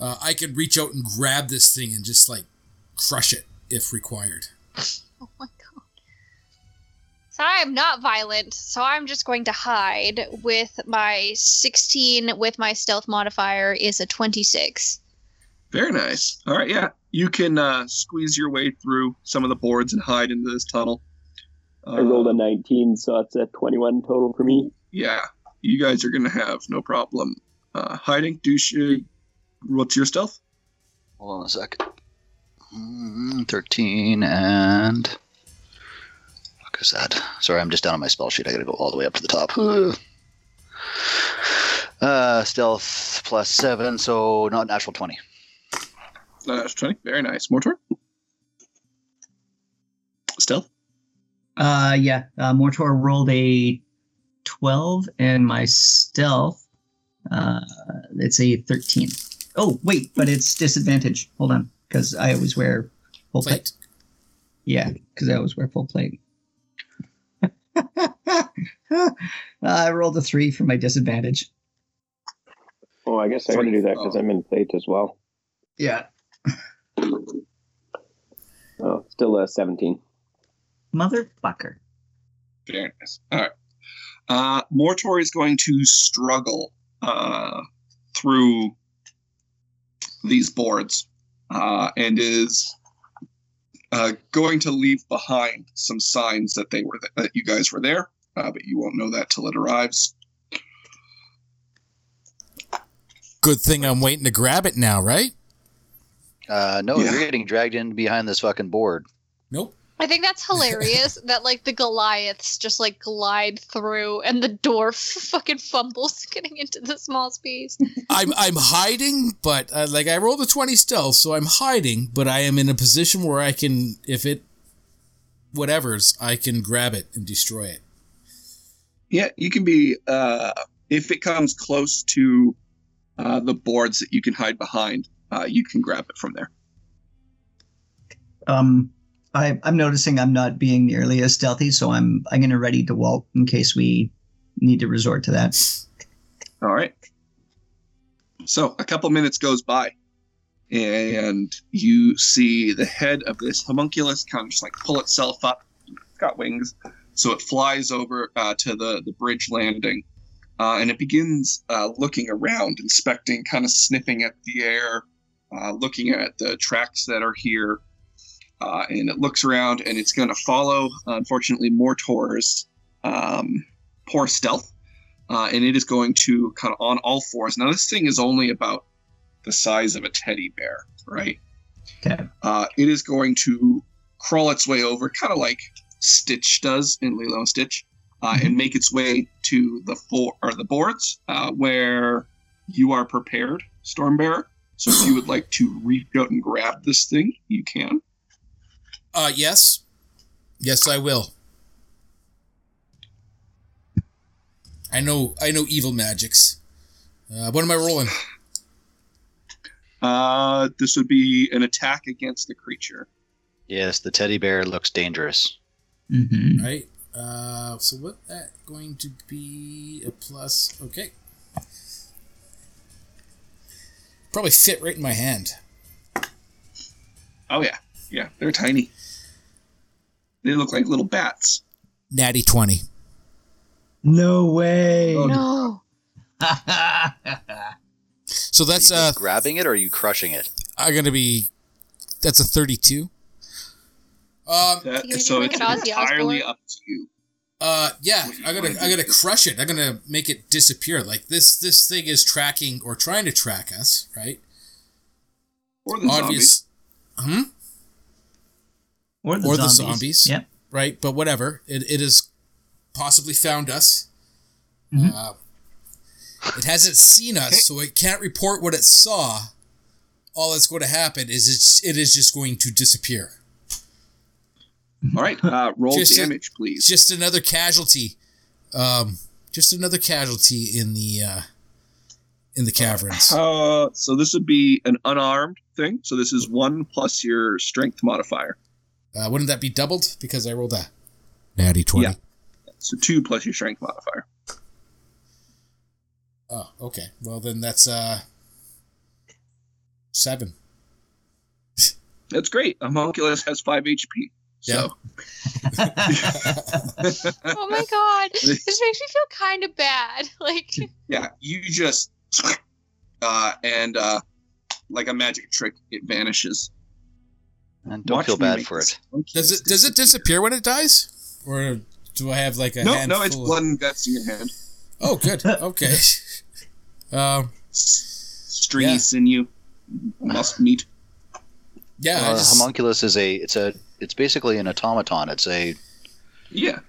uh, I could reach out and grab this thing and just like crush it if required. Oh my god. So I'm not violent, so I'm just going to hide with my 16 with my stealth modifier is a 26. Very nice. All right, yeah. You can uh, squeeze your way through some of the boards and hide into this tunnel. Uh, I rolled a 19, so it's a 21 total for me. Yeah, you guys are going to have no problem uh, hiding. Do you, what's your stealth? Hold on a sec. Mm, 13 and. Fuck is that? Sorry, I'm just down on my spell sheet. I gotta go all the way up to the top. Uh, stealth plus 7, so not natural 20. Uh, 20. Very nice. Mortor? Stealth? Uh, yeah. Uh, Mortor rolled a 12, and my stealth, uh, it's a 13. Oh, wait, but it's disadvantage. Hold on, because I always wear full plate. Plate. Yeah, because I always wear full plate. Uh, I rolled a 3 for my disadvantage. Oh, I guess I gotta do that because I'm in plate as well. Yeah. Oh, still a 17. Motherfucker. Very nice. All right. Uh, Mortor is going to struggle uh, through these boards uh, and is uh, going to leave behind some signs that they were th- that you guys were there, uh, but you won't know that till it arrives. Good thing I'm waiting to grab it now, right? Uh, no, Yeah. you're getting dragged in behind this fucking board. Nope. I think that's hilarious that like the Goliaths just like glide through and the dwarf fucking fumbles getting into the small space. I'm I'm hiding, but uh, like I rolled a twenty stealth, so I'm hiding, but I am in a position where I can, if it, whatever's, I can grab it and destroy it. Yeah, you can be uh, if it comes close to uh, the boards that you can hide behind. Uh, you can grab it from there. Um, I, I'm noticing I'm not being nearly as stealthy, so I'm I'm gonna ready to walt in case we need to resort to that. All right. So a couple minutes goes by. and you see the head of this homunculus kind of just like pull itself up. It's got wings, so it flies over uh, to the the bridge landing, uh, and it begins uh, looking around, inspecting, kind of sniffing at the air, uh, looking at the tracks that are here. Uh, and it looks around, and it's going to follow. Unfortunately, Mortor's um, poor stealth, uh, and it is going to kind of on all fours. Now, this thing is only about the size of a teddy bear, right? Okay. Uh, it is going to crawl its way over, kind of like Stitch does in Lilo and Stitch, uh, and make its way to the four or the boards uh, where you are prepared, Stormbearer. So if you would like to reach out and grab this thing, you can. Uh, yes. Yes, I will. I know. I know evil magics. Uh, what am I rolling? Uh, this would be an attack against the creature. Yes, the teddy bear looks dangerous. Mm-hmm. Right. Uh, so what that going to be a plus? Okay. Probably fit right in my hand. Oh yeah, yeah, they're tiny. They look like little bats. Natty twenty. No way. Oh, No. So Are that's you uh, grabbing it or are you crushing it? I'm gonna be. That's a thirty-two. Um. That, so it's like an Ozzy entirely Osbourne? up to you. Uh. Yeah. What do you I'm gonna. I'm gonna crush it. I'm gonna make it disappear. Like this. This thing is tracking or trying to track us. Right. Or the zombies. Obvious. Hmm. or the or the zombies. zombies. Yep. right? But whatever, it, it has possibly found us. Mhm. Uh, it hasn't seen us, so it can't report what it saw. All that's going to happen is it's, it is just going to disappear. All right, uh, roll Just a- damage, It's please. just another casualty. Um, just another casualty in the uh, in the caverns. Uh, so this would be an unarmed thing. So this is one plus your strength modifier. Uh, wouldn't that be doubled because I rolled a natty twenty? Yeah. So two plus your strength modifier. Oh, okay. Well, then that's uh seven. That's great. A homunculus has five HP. So Oh my god. This makes me feel kind of bad. Like, yeah, you just uh, and uh, like a magic trick, it vanishes. And don't Watch feel bad for it. Does it does it disappear when it dies, or do I have like a No, no, it's of- blood and guts in your hand. Oh, good. Okay. um, Stringy Yeah. sinew, must meat. yeah. I Uh, just- homunculus is a it's a it's basically an automaton. It's a Yeah,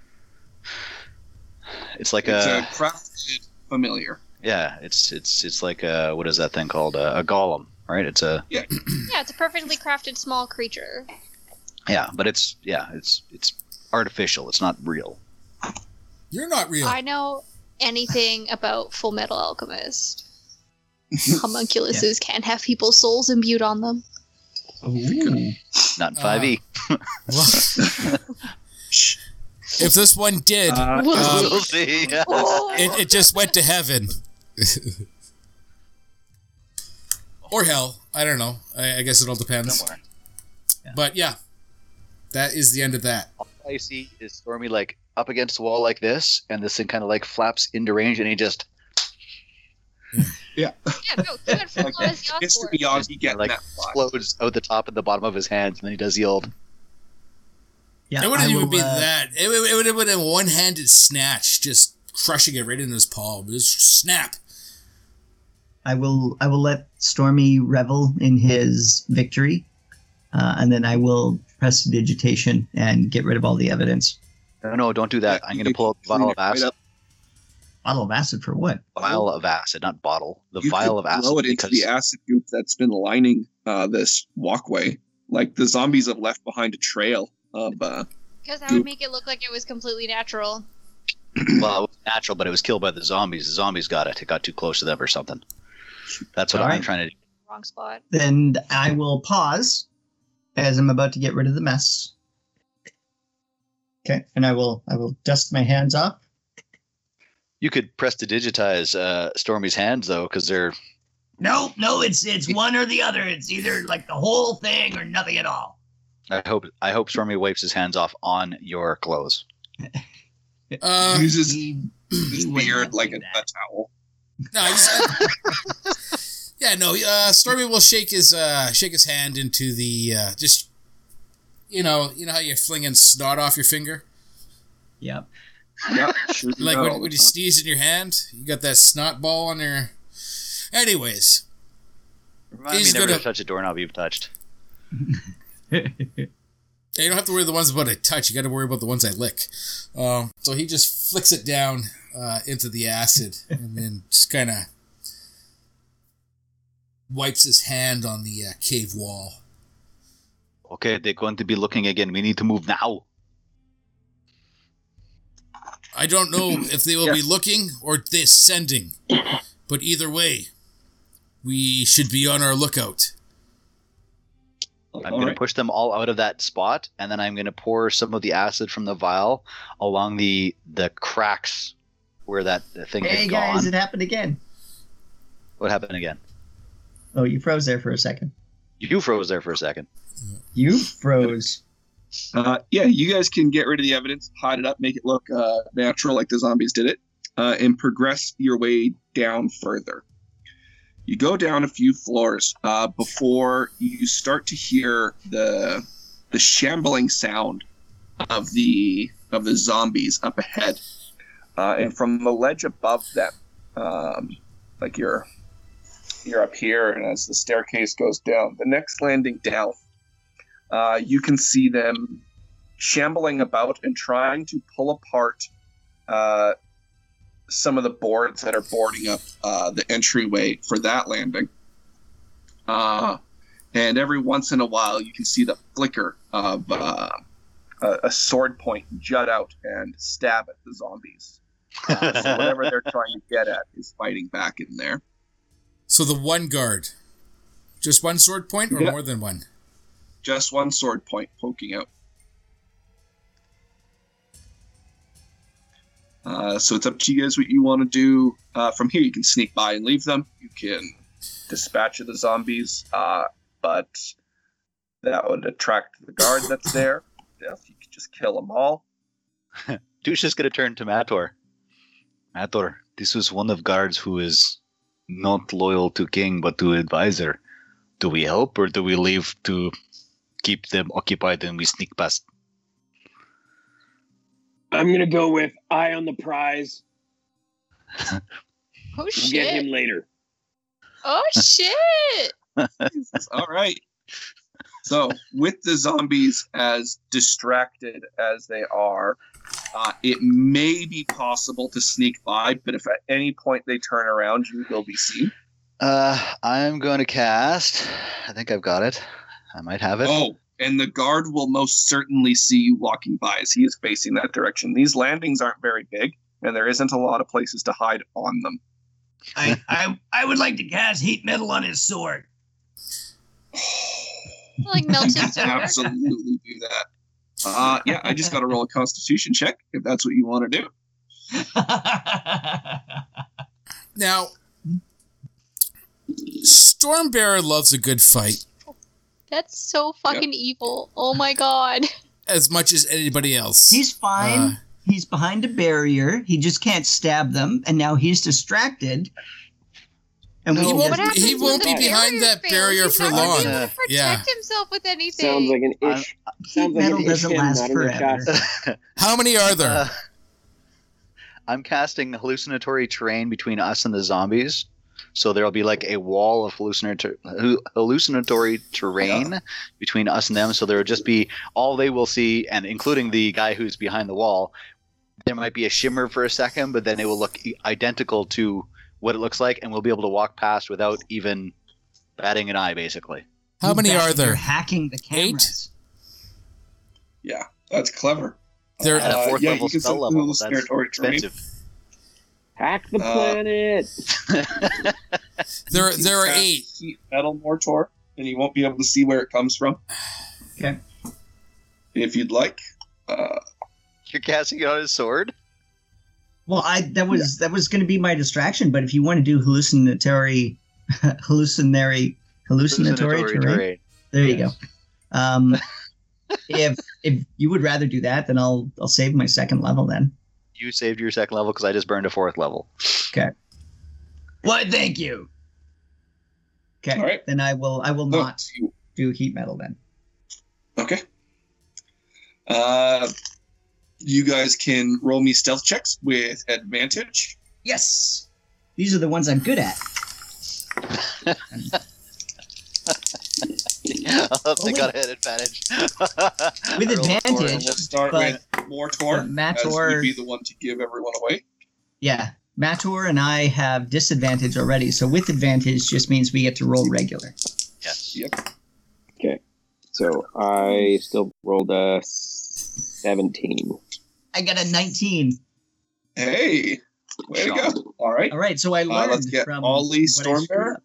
it's like it's a, a crafted familiar. yeah it's it's it's like a what is that thing called a, a golem right? It's a yeah, yeah, it's a perfectly crafted small creature. yeah, but it's yeah it's it's artificial. It's not real. You're not real. I know anything about Full Metal Alchemist. Homunculuses can't have people's souls imbued on them. Ooh. Not in Uh, five E. Well, if this one did, Uh, Whoa. We'll see. It, it just went to heaven. or hell. I don't know. I, I guess it all depends. Somewhere. But yeah, that is the end of that. All I see is Stormy like up against the wall like this, and this thing kind of like flaps into range, and he just Yeah, yeah, no, he went full like, on as it's Miyagi getting like that fly. explodes out the top and the bottom of his hands, and then he does the old. Yeah, it wouldn't I even will, be uh, that. It, would- it would have been a one-handed snatch, just crushing it right in his palm. Just snap. I will I will let Stormy revel in his victory, uh, and then I will prestidigitation and get rid of all the evidence. No, no, don't do that. I'm going to pull out the vial of Right acid. Up. Bottle of acid for what? Vial of acid, not bottle. The You vial of acid. Throw it into because the acid goop that's been lining uh, this walkway. Like the zombies have left behind a trail of. Uh, Because that Goop. would make it look like it was completely natural. well, it was natural, but it was killed by the zombies. The zombies got it. It got too close to them or something. That's what All I'm right. trying to do. Wrong spot. Then I will pause as I'm about to get rid of the mess. Okay, and I will I will dust my hands off. You could press to digitize uh, Stormy's hands though, because they're No, no, it's it's one or the other. It's either like the whole thing or nothing at all. I hope I hope Stormy wipes his hands off on your clothes. Uh, Uses He- his beard like a, a towel. no, he's, yeah, no. Uh, Stormy will shake his uh, shake his hand into the uh, just, you know, you know how you're flinging snot off your finger, Yep. Yeah, sure do like when, when you sneeze in your hand, you got that snot ball on your. Anyways, Remind He's me never gonna- to touch a doorknob you've touched. Yeah, you don't have to worry the ones about I touch. You got to worry about the ones I lick. Um, so he just flicks it down uh, into the acid and then just kind of wipes his hand on the uh, cave wall. Okay, they're going to be looking again. We need to move now. I don't know if they will be looking or descending, but either way, we should be on our lookout. I'm All going right. to push them all out of that spot, and then I'm going to pour some of the acid from the vial along the the cracks where that thing Hey had guys, gone. it happened again. What happened again? Oh, you froze there for a second. You froze there for a second. You froze. Uh, yeah, you guys can get rid of the evidence, hide it up, make it look uh, natural like the zombies did it, uh, and progress your way down further. You go down a few floors uh, before you start to hear the the shambling sound of the of the zombies up ahead, uh, and from the ledge above them, um, like you're you're up here, and as the staircase goes down, the next landing down uh, you can see them shambling about and trying to pull apart uh, some of the boards that are boarding up uh, the entryway for that landing. Uh, and every once in a while, you can see the flicker of uh, a, a sword point jut out and stab at the zombies. Uh, so whatever they're trying to get at is fighting back in there. So the one guard, just one sword point or Yeah. more than one? Just one sword point poking out. Uh, so it's up to you guys what you want to do. Uh, from here, you can sneak by and leave them. You can dispatch of the zombies, uh, but that would attract the guard that's there. Yeah, you could just kill them all. Douche is going to turn to Mator. Mator, this was one of guards who is not loyal to king but to advisor. Do we help or do we leave to keep them occupied and we sneak past? I'm gonna go with eye on the prize. Oh We'll get shit! him later. Oh shit! all right. So, with the zombies as distracted as they are, uh, it may be possible to sneak by, but if at any point they turn around, you will be seen. Uh, I'm going to cast. I think I've got it. I might have it. Oh, and the guard will most certainly see you walking by as he is facing that direction. These landings aren't very big, and there isn't a lot of places to hide on them. I, I I would like to cast heat metal on his sword. Like melted sword. Absolutely do that. Uh, yeah, I just got to roll a Constitution check if that's what you want to do. Now, Stormbearer loves a good fight That's so fucking evil. Oh my god. as much as anybody else. he's fine. Uh, he's behind a barrier. He just can't stab them, and now he's distracted. And we he won't. What just- He won't be behind that fails? barrier He's for not long. be able to Uh, protect yeah. himself with anything. Sounds like an I'm- ish. heat Sounds like metal an doesn't ish last in the forever. chest. How many are there? Uh, I'm casting hallucinatory terrain between us and the zombies. So there'll be like a wall of hallucinatory, hallucinatory terrain between us and them. So there'll just be all they will see, and including the guy who's behind the wall. There might be a shimmer for a second, but then it will look identical to what it looks like, and we'll be able to walk past without even batting an eye, basically. How many You're there? hacking the cameras. Eight? Yeah, that's clever. There- At a Uh, fourth yeah, level you can spell set level, rules that's territory terrain. Expensive. Hack the Uh, planet. There, there are eight. Heat metal Mortor, and you won't be able to see where it comes from. Okay. If you'd like. Uh, You're casting it on his sword. Well, I that was that was going to be my distraction. But if you want to do hallucinatory hallucinatory hallucinatory, terrain. There you go. Um, if if you would rather do that, then I'll I'll save my second level then. You saved your second level because I just burned a fourth level. Okay. Why? Thank you. Okay, All right. then I will I will Oh, not you- do heat metal then. Okay. Uh, you guys can roll me stealth checks with advantage. Yes, these are the ones I'm good at. they wait. got an advantage. With I rolled a four. advantage. We'll start But- with Mortor, but as Mator- would be the one to give everyone away. Yeah, Mator and I have disadvantage already, so with advantage just means we get to roll regular. Yes. Yep. Okay. So I still rolled a 17. I got a 19. Hey, way to go! All right. All right, so I Uh, learned let's get from Ollie what Stormbearer.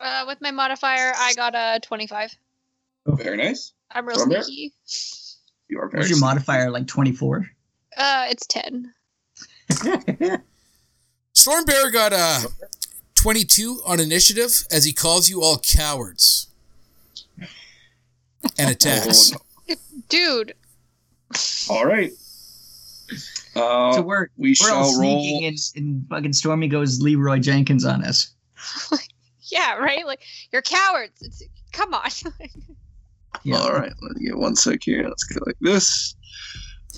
Uh, with my modifier, I got a 25. Very nice. I'm real Stormbearer? sneaky. You are very. What's your sneaky. modifier? Like 24? Uh, it's 10. Stormbear got a 22 on initiative as he calls you all cowards. And attacks. Oh, Dude. All right. Uh, so we're we we're all sneaking roll. and, and fucking Stormy goes Leeroy Jenkins on us. yeah, right? Like, you're cowards. It's, come on. Yeah. All right, let me get one sec here. Let's go like this.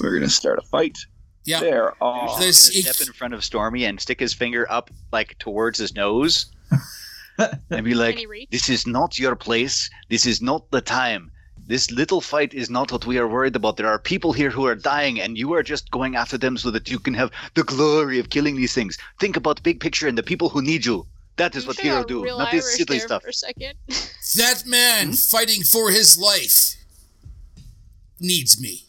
We're gonna start a fight. Yeah. There. He's Oh, just This- gonna step in front of Stormy and stick his finger up like towards his nose and be like, "This is not your place. This is not the time. This little fight is not what we are worried about. There are people here who are dying, and you are just going after them so that you can have the glory of killing these things. Think about the big picture and the people who need you. That is You what should heroes do, real not this Irish silly there stuff." For a second. That man fighting for his life needs me.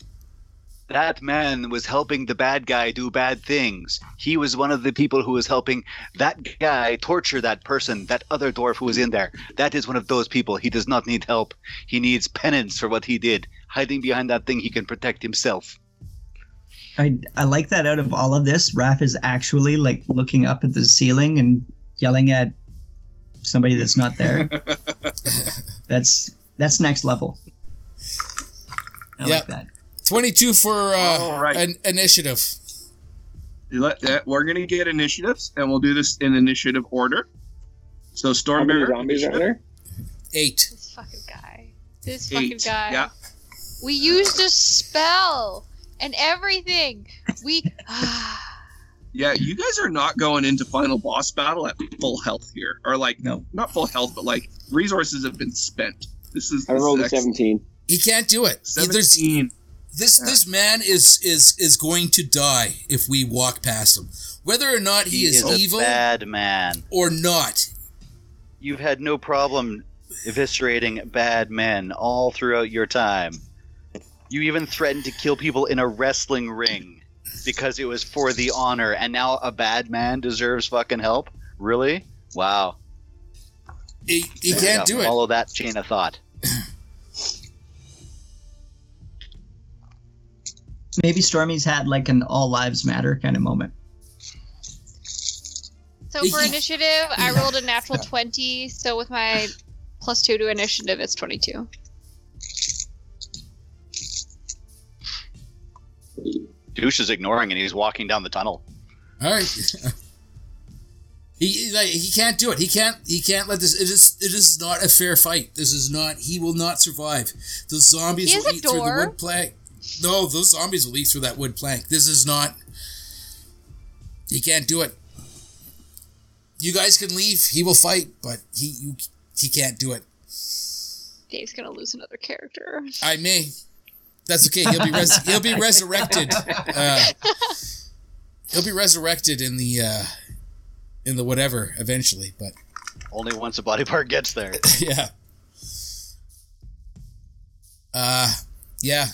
That man was helping the bad guy do bad things. He was one of the people who was helping that guy torture that person, that other dwarf who was in there. That is one of those people. He does not need help. He needs penance for what he did. Hiding behind that thing, he can protect himself. I, I like that out of all of this, Raf is actually like looking up at the ceiling and yelling at somebody that's not there. that's that's next level. I Yep. like that. 22 for uh, All right. an initiative. Let that. We're gonna get initiatives, and we'll do this in initiative order. So How Stormbearer zombies are there? Eight. this fucking guy. This fucking guy. Yeah. We used a spell and everything. We. Yeah, you guys are not going into final boss battle at full health here, or like No. not full health, but like resources have been spent. This is I this rolled is a 17. He can't do it. He- There's, Seventeen. this this man is is is going to die if we walk past him. Whether or not he, is, a evil bad man. or not. You've had no problem eviscerating bad men all throughout your time. You even threatened to kill people in a wrestling ring because it was for the honor, and now a bad man deserves fucking help? Really? Wow. He, he you can't do it. Follow that chain of thought. Maybe Stormy's had like an all lives matter kind of moment. So for initiative, I rolled a natural 20. So with my plus two to initiative, it's 22. Douche is ignoring and he's walking down the tunnel. All right. he like he can't do it. He can't. He can't let this. It is. It is not a fair fight. This is not. He will not survive. The zombies will a eat through the wood plank. No, those zombies will eat through that wood plank. This is not. He can't do it. You guys can leave. He will fight, but he you he can't do it. Dave's gonna lose another character. I may. That's okay. He'll be res- he'll be resurrected. Uh, he'll be resurrected in the uh, in the whatever eventually. But Only once a body part gets there. yeah. Uh, yeah.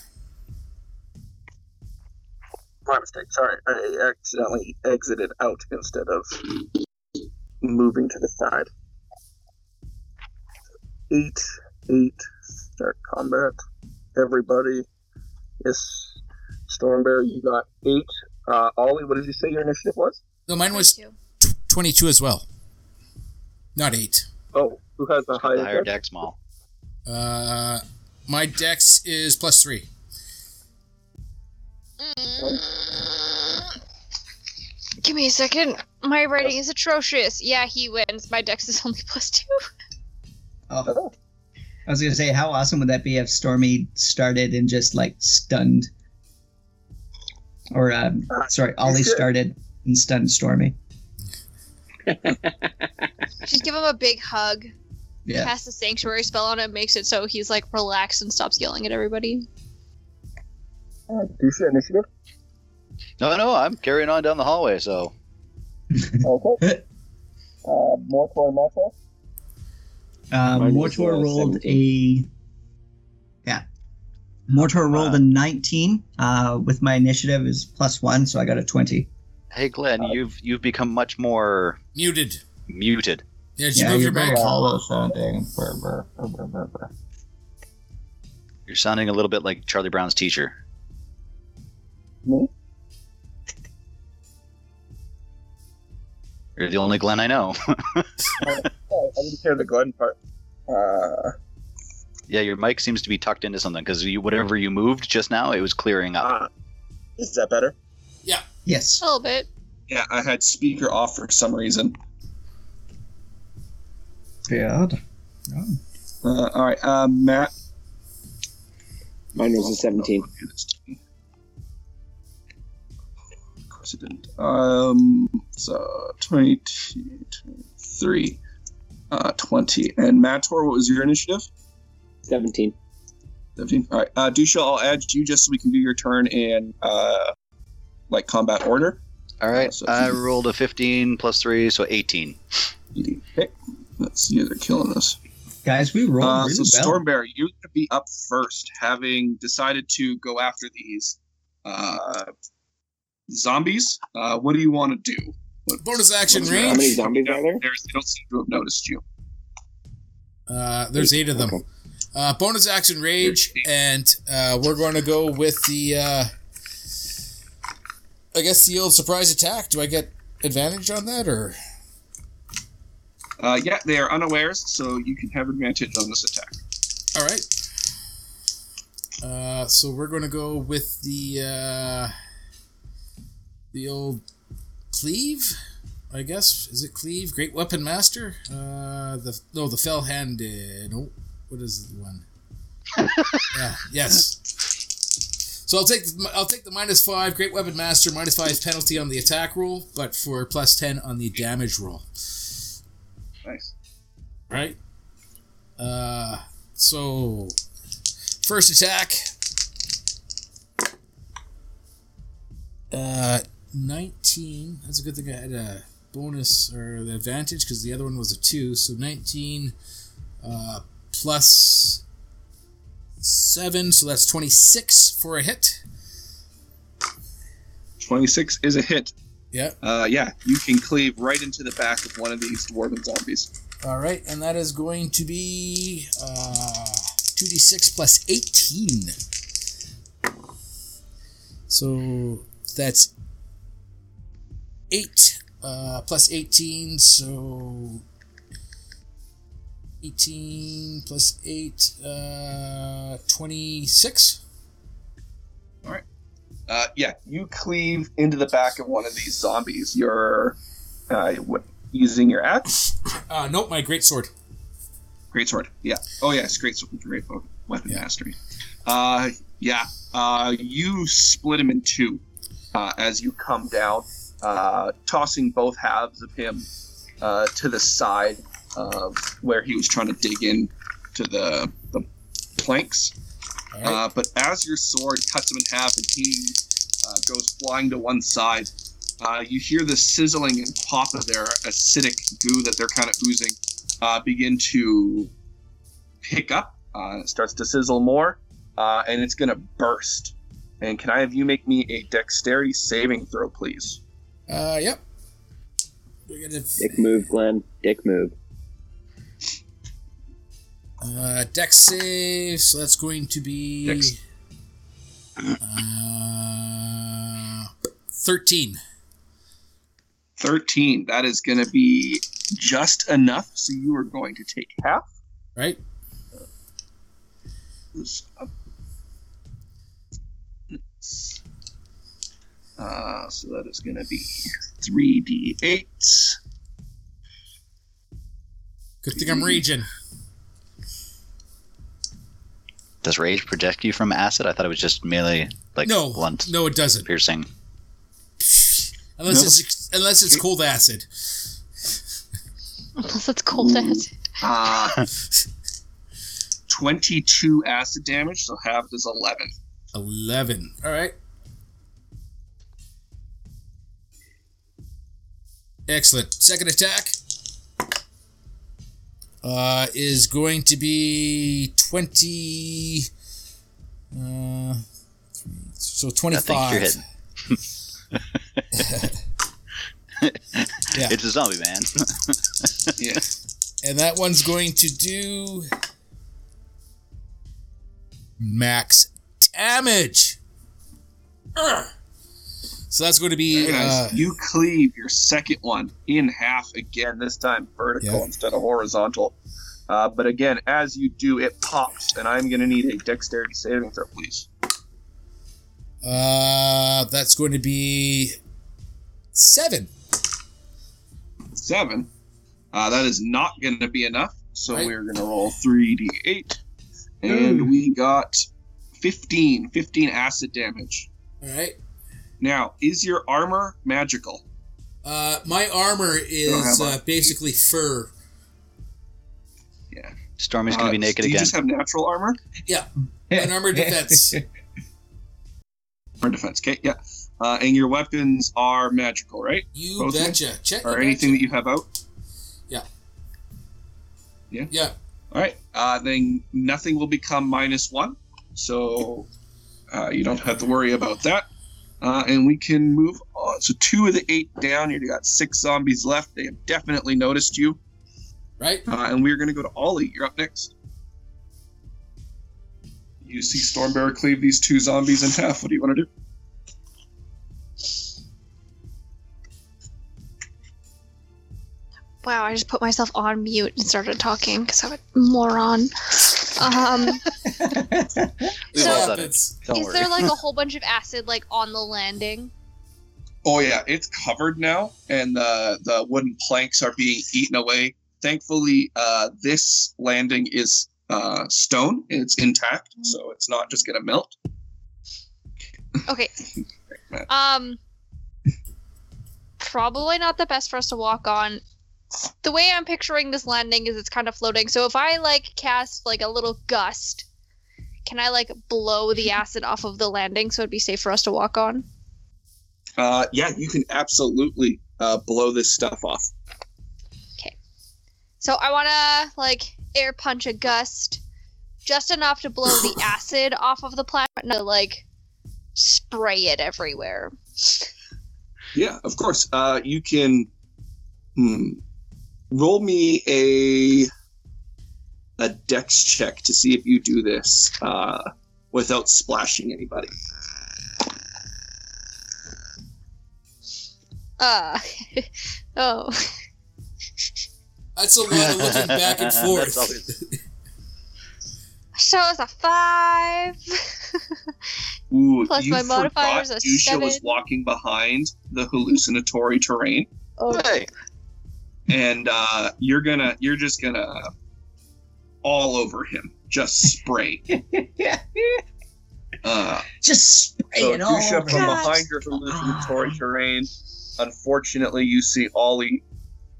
My mistake. Sorry, I accidentally exited out instead of moving to the side. Eight, eight. Start combat. Everybody. Yes, Stormbear, you got eight. Uh, Ollie, what did you say your initiative was? No, mine was 22. twenty-two as well. Not eight. Oh, who has the The highest? higher dex? deck small. Uh, my dex is plus three. Mm. Give me a second. My writing is atrocious. Yeah, he wins. My dex is only plus two. Oh. I was gonna say, how awesome would that be if Stormy started and just like stunned, or um, Uh, sorry, Ollie started and stunned Stormy. Just give him a big hug. Yeah. Cast a sanctuary spell on him, makes it so he's like relaxed and stops yelling at everybody. Uh, Dusha initiative. No, no, I'm carrying on down the hallway. So Okay. uh, more for Metro. Uh, Mine Mortor uh, rolled 17. a yeah. Mortor rolled a 19. Uh, with my initiative is plus one, so I got a 20. hey, Glen, you've you've become much more Muted. muted. Yeah, you Yeah, move you're your mic? hollow sounding. Brr, brr, brr, brr, brr, brr. You're sounding a little bit like Charlie Brown's teacher. Me? You're the only Glen I know. Oh, I didn't hear the Glen part. Uh, yeah, your mic seems to be tucked into something because you, whatever you moved just now, it was clearing up. uh, is that better? Yeah. Yes. A little bit. Yeah, I had speaker off for some reason. Good. Uh, all right, uh, Matt. Mine was a 17. Of course it didn't. Um, so 22, 23, uh, 20. And Mator, what was your initiative? 17. 17. All right, uh, Dusha, I'll add you just so we can do your turn in uh, like combat order. All right, so- I rolled a 15 plus three, so 18. Okay. Let's see they're killing us. Guys, we rolled Uh, really so well. Stormbear, you're going to be up first, having decided to go after these uh, zombies. Uh, what do you want to do? What- Bonus action what's your How many zombies are there? There's, they don't seem to have noticed you. Uh, there's eight of them. Okay. Uh, bonus action rage, and uh, we're going to go with the. Uh, I guess the old surprise attack. Do I get advantage on that, or Uh, yeah, they are unawares, so you can have advantage on this attack. all right? Uh, so we're going to go with the uh, the old cleave. I guess is it cleave? Great weapon master. Uh, the no, the fell handed. No, what is the one? yeah. Yes. So I'll take the, I'll take the minus five great weapon master minus five penalty on the attack roll, but for plus ten on the damage roll. Nice. Right. Uh, so first attack. Uh, nineteen. That's a good thing I had a bonus or the advantage because the other one was a two. So nineteen, uh, plus seven. So that's twenty-six for a hit. 26 is a hit. Yeah. Uh, yeah, you can cleave right into the back of one of these dwarven zombies. All right, and that is going to be uh, 2d6 plus 18. So that's 8 uh, plus 18, so 18 plus 8, uh, 26. All right. Uh, yeah, you cleave into the back of one of these zombies. You're uh, what, using your axe, Uh, nope, my great sword. great sword. Yeah. Oh yes, great sword, great weapon Yeah. mastery. Uh, yeah. Uh, you split him in two uh, as you come down, uh, tossing both halves of him uh, to the side of where he was trying to dig in to the the planks. Right. Uh, but as your sword cuts him in half and he uh, goes flying to one side, uh, you hear the sizzling and pop of their acidic goo that they're kind of oozing uh, begin to pick up. Uh, it starts to sizzle more, uh, and it's going to burst. And can I have you make me a dexterity saving throw, please? Uh, yep. We're gonna Dick move, Glen. Dick move. Uh, dex save, so that's going to be Dex. uh, thirteen. 13. That is going to be just enough. So you are going to take half. Right? this Uh, so that is going to be 3d8. Good thing I'm raging. Does rage protect you from acid? I thought it was just melee, like no, blunt, no, it doesn't. piercing. Unless No. it's unless it's cold acid. Unless it's cold acid. Uh, 22 acid damage, so half is 11. Eleven. All right. Excellent. Second attack uh, is going to be twenty. Uh, three, so I think twenty-five. you're hitting. Yeah. It's a zombie man. Yeah. And that one's going to do max damage. So that's going to be Guys, uh, you cleave your second one in half again, this time vertical Yeah. instead of horizontal. Uh, but again, as you do, it pops, and I'm going to need a dexterity saving throw, please. uh that's going to be seven. Seven. Uh, that is not going to be enough, so Right. we're going to roll 3d8. And we got 15. 15 acid damage. All right. Now, is your armor magical? Uh, my armor is uh, basically fur. Yeah. Stormy's gonna Uh, be naked do you again. just have natural armor? Yeah. An armor defense. Or defense? Okay, yeah. Uh, and your weapons are magical, right? You Both of them? betcha. Check. Or you anything that you have out? Yeah. Yeah. Yeah. All right. Uh, then nothing will become minus one, so uh, you don't have to worry about that. Uh, and we can move on. So two of the eight down. You got six zombies left. They have definitely noticed you. Right. Uh, and we're going to go to Ollie. You're up next. You see Stormbearer cleave these two zombies in half. What do you want to do? Wow, I just put myself on mute and started talking because I'm a moron. Um, So- is there like a whole bunch of acid like on the landing? Oh yeah, it's covered now, and the the wooden planks are being eaten away. Thankfully, uh, this landing is uh, stone; it's intact, so it's not just gonna melt. Okay. Um, probably not the best for us to walk on. The way I'm picturing this landing is it's kind of floating. So if I like cast like a little gust, can I like blow the acid off of the landing so it'd be safe for us to walk on? Uh, yeah, you can absolutely uh, blow this stuff off. Okay. So I want to like air punch a gust, just enough to blow the acid off of the planet, not to like spray it everywhere. Yeah, of course. Uh, you can hmm, roll me a a dex check to see if you do this uh, without splashing anybody. Uh, oh, That's a lot of looking back and forth. always- so it's a five. Ooh, Plus my modifier is forgot a Dusha was walking behind the hallucinatory terrain, oh, Hey, and uh, you're gonna, you're just gonna all over him, just spray. uh, Just spray so it all Dusha over. from him. behind your hallucinatory terrain, unfortunately, you see Ollie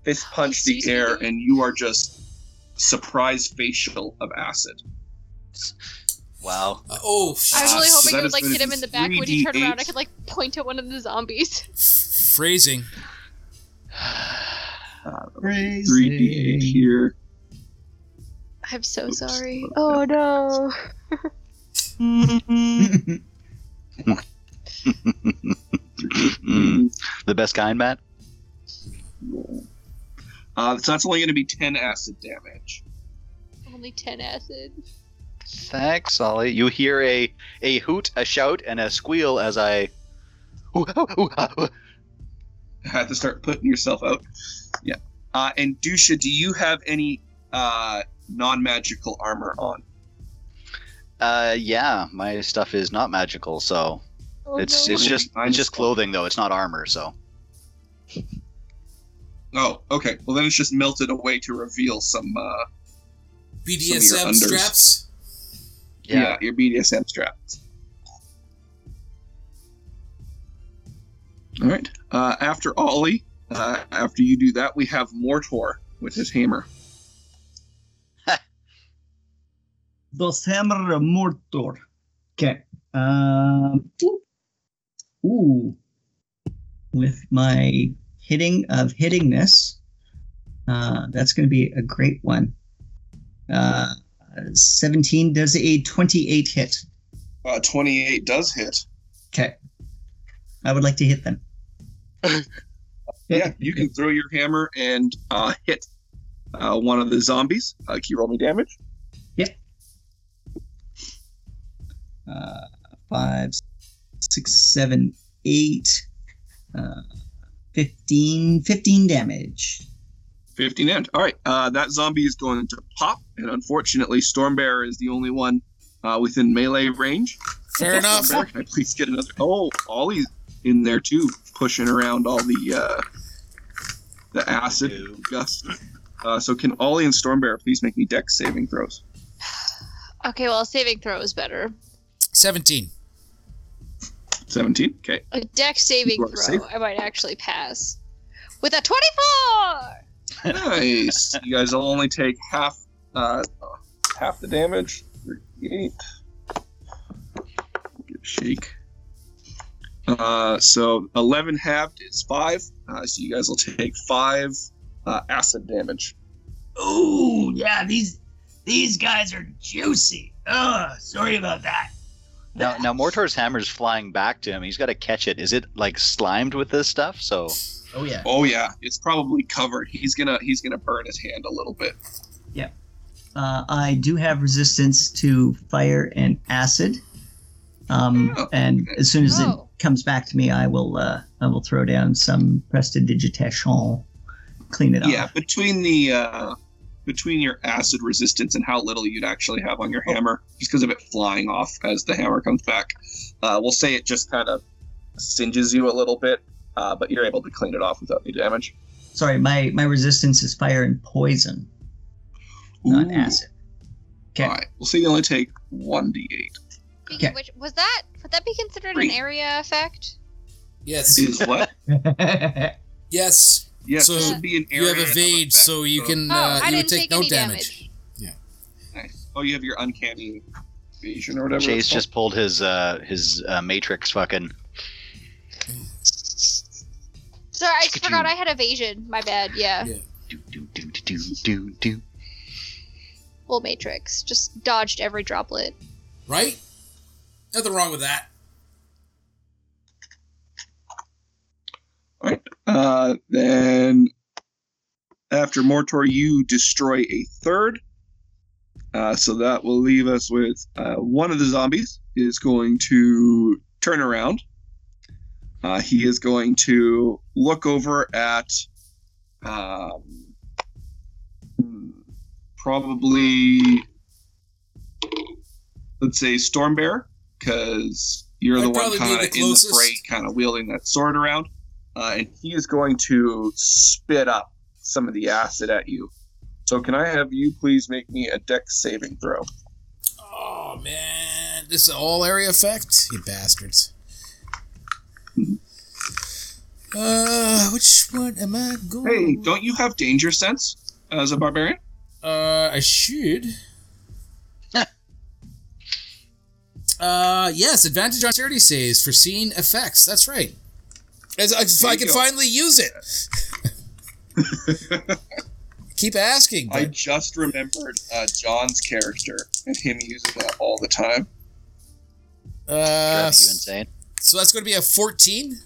fist punch the air, me. and you are just surprise facial of acid. wow. Uh, oh, I was really so hoping that it would like hit him in the back when he turned around. I could like point at one of the zombies. phrasing. Uh, Three d8 here. I'm so Oops. sorry. Oh no. Mm. The best kind, Matt. Uh, so that's only going to be 10 acid damage. Only ten acid. Thanks, Ollie. You hear a a hoot, a shout, and a squeal as I. Had to start putting yourself out. Yeah. Uh, and Dusha, do you have any uh, non-magical armor on? Uh, yeah, my stuff is not magical, so Oh, it's no. it's just it's just clothing though. It's not armor, so Oh, okay. Well, then it's just melted away to reveal some. Uh, BDSM unders. straps. yeah. your BDSM straps. All right. Uh, after Ollie, uh, after you do that, we have Mortor with his hammer. Dos hammer Mortor. Okay. Um. Ooh. With my hitting of hittingness, uh, that's going to be a great one. Uh, 17 does a 28 hit. Uh, 28 does hit. Okay. I would like to hit them. Yeah, you can throw your hammer and uh, hit uh, one of the zombies. Uh, can you roll me damage? uh, five, six, seven, eight, uh, 15, 15 damage. 15 damage. All right. Uh, that zombie is going to pop, and unfortunately, Stormbearer is the only one uh, within melee range. Fair enough. Stormbearer, can I please get another? Oh, Ollie's in there too, pushing around all the uh, the acid gust. Uh, so can Ollie and Stormbearer please make me dex saving throws? Okay, well, saving throw is better. 17. 17. Okay. A dex saving You throw, safe. I might actually pass. With a 24! Nice. you guys will only take half uh, half the damage. 38. Give a shake. Uh, so 11 halved is 5. Uh, so you guys will take 5 uh, acid damage. Oh, yeah, these these guys are juicy. Ugh, sorry about that. now now Mortor's hammer's flying back to him. He's got to catch it. Is it like slimed with this stuff? So Oh yeah. Oh yeah, it's probably covered. He's gonna he's gonna burn his hand a little bit. Yeah. Uh, I do have resistance to fire and acid. Um, Oh, and as soon as Oh. it comes back to me, I will uh, I will throw down some prestidigitation, clean it up. Yeah, off. between the uh, between your acid resistance and how little you'd actually have on your hammer, just because of it flying off as the hammer comes back, uh, we'll say it just kind of singes you a little bit, uh, but you're able to clean it off without any damage. Sorry, my my resistance is fire and poison, not acid. Okay. All right, we'll say you only take one d8. Okay. Which, was that, would that be considered Three. an area effect? Yes. Is what? Yes. Yes, So, this would be an area. You have of evade, effect, so you can Oh, uh, I you would didn't take take no any damage. Nice. Oh, you have your uncanny evasion or whatever. Chayse it's called. just pulled his uh his uh, matrix fucking. Sorry, I just forgot I had evasion. My bad, yeah. Yeah. Do do do do do do. Full matrix. Just dodged every droplet. Right? Nothing wrong with that. Uh, then after Mortor, you destroy a third. Uh, so that will leave us with uh, one of the zombies is going to turn around. Uh, he is going to look over at um, probably let's say Stormbear because you're I'd the one kind of in the fray, kind of wielding that sword around uh, and he is going to spit up some of the acid at you. So can I have you please make me a dex saving throw? Oh man, this is an all area effect. You bastards. Uh, which one am I going? Hey, don't you have danger sense as a barbarian? Uh, I should. Uh, yes, advantage on charity saves for seeing effects. That's right. As, if I can go. finally use it. Keep asking. I just remembered uh, John's character and him using that all the time. uh, you insane. so that's going to be a 14.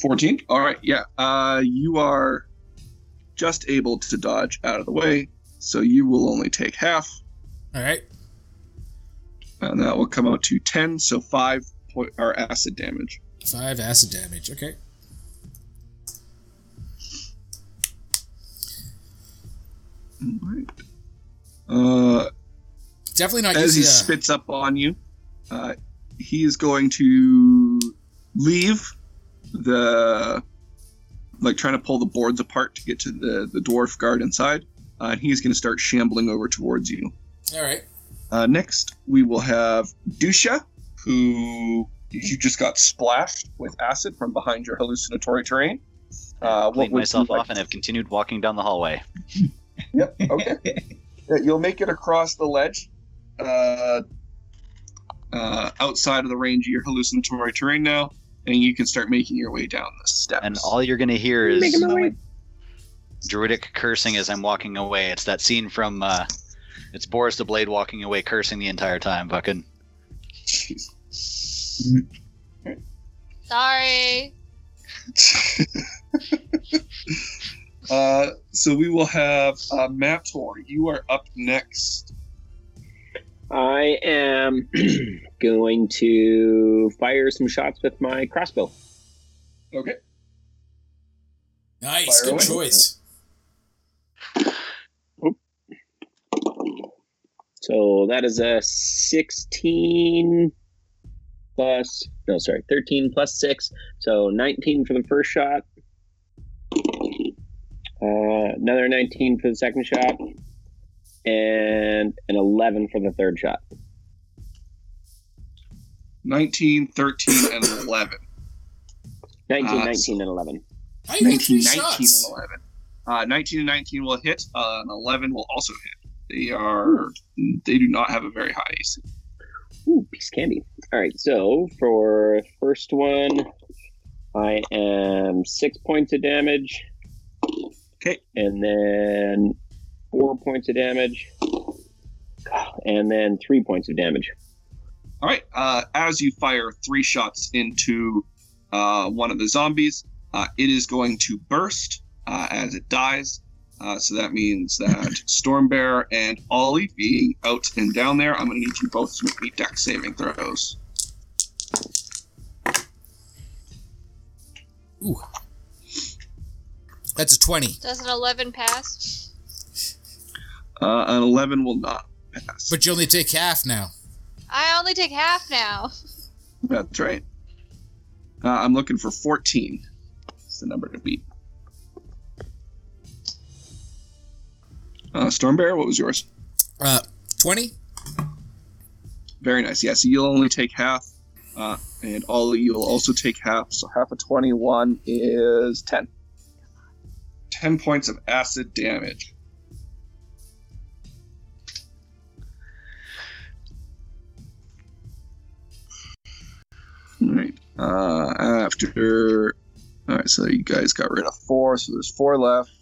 14? All right, yeah. Uh, you are just able to dodge out of the way, so you will only take half, All right. And that will come out to 10, so 5 point, or acid damage. 5 acid damage, okay. All right. Uh, Definitely not As he spits up on you, uh, he is going to leave the like trying to pull the boards apart to get to the the dwarf guard inside uh, and he's going to start shambling over towards you all right uh, next, we will have Dusha, who you just got splashed with acid from behind your hallucinatory terrain. Uh, what Cleaned myself you like- off and have continued walking down the hallway. Yep. Okay. Yeah, you'll make it across the ledge, uh, uh, outside of the range of your hallucinatory terrain now, and you can start making your way down the steps. And all you're gonna hear is Making my way. druidic cursing as I'm walking away. It's that scene from uh, it's Boris the Blade walking away, cursing the entire time. Fucking Sorry. uh, so we will have uh, Mator. You are up next. I am going to fire some shots with my crossbow. Okay. Nice. Fire Good away. choice. So that is a 16 plus, no, sorry, 13 plus 6. So 19 for the first shot. Uh, another 19 for the second shot. And an 11 for the third shot. 19, 13, and 11. 19, Ah, 19, and 11. How you get 19, 19, shots? and 11. Uh, 19 and 19 will hit, uh, and 11 will also hit. They are, they do not have a very high AC. Ooh, piece of candy. All right, so for first one, I am six points of damage. Okay. And then four points of damage. And then three points of damage. All right. Uh, as you fire three shots into uh, one of the zombies, uh, it is going to burst uh, as it dies. Uh, so that means that Stormbear and Ollie being out and down there, I'm going to need you both to make me dex saving throws. Ooh. That's a 20. Does an 11 pass? Uh, an 11 will not pass. But you only take half now. I only take half now. That's right. Uh, I'm looking for 14. It's the number to beat. Uh, Stormbear, what was yours? Uh, 20? Very nice. Yeah, so you'll only take half, uh, and Ollie, you'll also take half. So half of 21 is 10. 10 points of acid damage. Alright. Uh, after. Alright, so you guys got rid of four, so there's four left.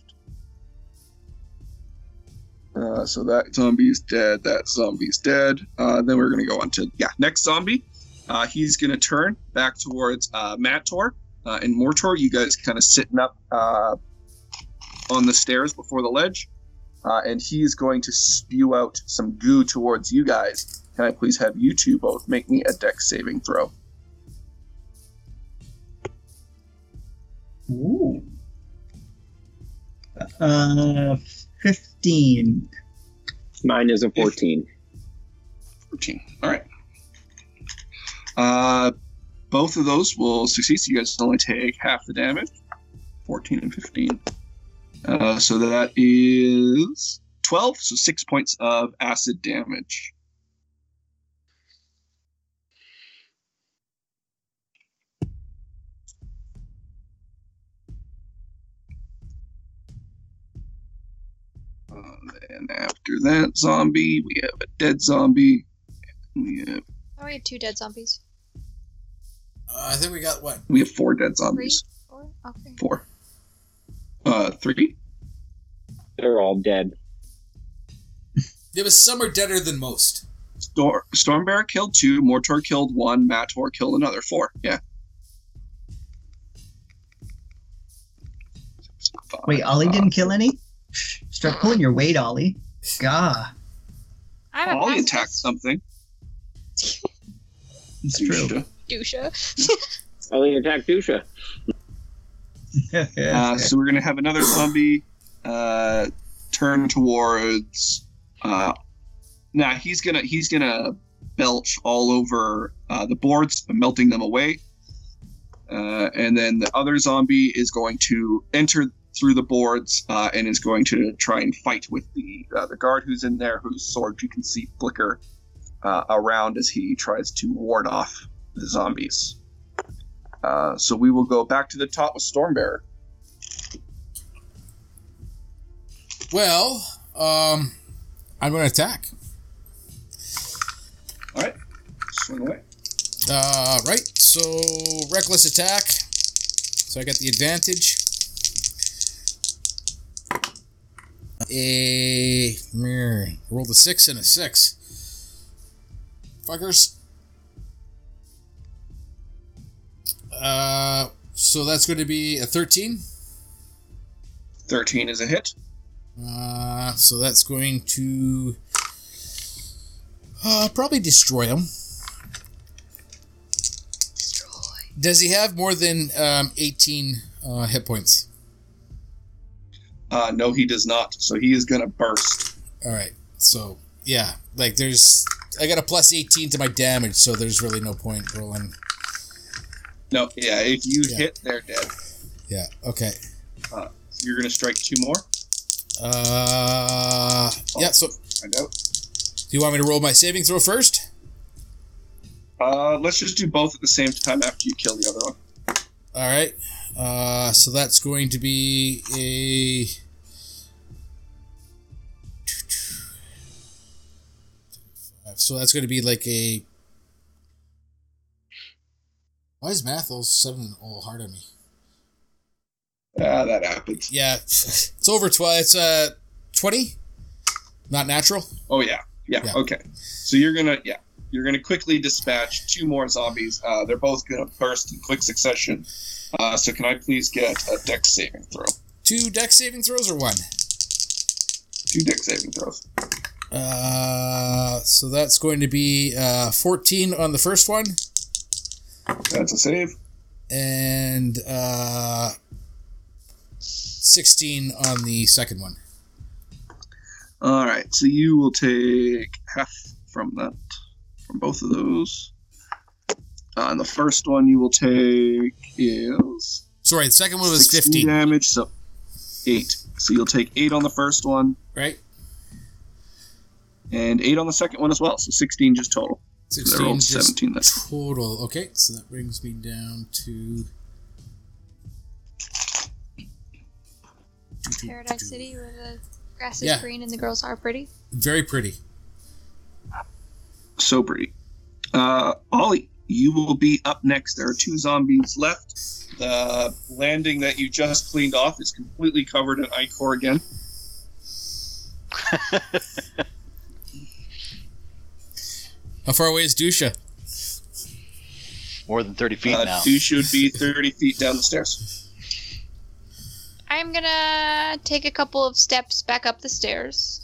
Uh, so that zombie's dead. That zombie's dead. Uh, then we're gonna go on to yeah, next zombie. Uh, he's gonna turn back towards uh, Mator uh, and Mortor. You guys kind of sitting up uh, on the stairs before the ledge, uh, and he's going to spew out some goo towards you guys. Can I please have you two both make me a dex saving throw? Ooh. Uh, 15. Mine is a 14. 14. All right. Uh, both of those will succeed. So you guys only take half the damage. 14 and 15. Uh, so that is 12. So six points of acid damage. And after that zombie, we have a dead zombie. We have Oh, we have two dead zombies. Uh, I think we got what? we have four dead Three? zombies. Four? Okay. Four. Uh, three. They're all dead. There was some are deader than most. Storm Stormbear killed two. Mortor killed one. Mator killed another. Four. Yeah. Wait, Ollie didn't kill any? Start pulling your weight, Ollie. Gah. I'm a Ollie pacifist. attacked something. It's true. Dusha. Ellie attacked Dusha. Uh, so we're gonna have another zombie uh, turn towards. Uh, now he's gonna he's gonna belch all over uh, the boards, melting them away. Uh, and then the other zombie is going to enter through the boards uh, and is going to try and fight with the uh, the guard who's in there, whose sword you can see flicker uh, around as he tries to ward off the zombies. Uh, so we will go back to the top with Stormbearer. Well, um, I'm going to attack. All right, swing away. Uh, right. So reckless attack. So I got the advantage. A meh, rolled a six and a six. Fuckers. Uh, so that's going to be a thirteen. Thirteen is a hit. Uh, so that's going to uh, probably destroy him. Destroy. Does he have more than um, 18 uh, hit points? Uh, no, he does not. So he is gonna burst. All right. So, yeah, like there's. I got a plus 18 to my damage, so there's really no point rolling. No, yeah, if you Yeah. hit, they're dead. Yeah, okay. Uh, so you're gonna strike two more. Uh, yeah, so Find out. do you want me to roll my saving throw first? Uh, let's just do both at the same time after you kill the other one. All right. Uh, so that's going to be a. So that's going to be like a. Why is math all sudden all hard on me? Ah, that happens. Yeah, it's over twice. It's uh twenty, not natural. Oh yeah. yeah, Yeah. Okay. So you're gonna yeah you're gonna quickly dispatch two more zombies. Uh, they're both gonna burst in quick succession. Uh, so can I please get a dex saving throw? Two dex saving throws or one. Two dex saving throws. Uh, so that's going to be uh fourteen on the first one, That's a save. and uh sixteen on the second one. All right. So you will take half from that from both of those. Uh, and the first one you will take is Sorry, the second one was 16 fifteen, damage, so eight. So you'll take eight on the first one right? And eight on the second one as well. So sixteen just total. So they're Sixteen all just seventeen. Then. total. Okay, so that brings me down to Paradise City where the grass is Yeah. green and the girls are pretty. very pretty. So pretty. Uh, Ollie, you will be up next. There are two zombies left. The landing that you just cleaned off is completely covered in ichor again. How far away is Dusha? More than 30 feet Uh, now. you should be 30 feet down the stairs. I'm gonna take a couple of steps back up the stairs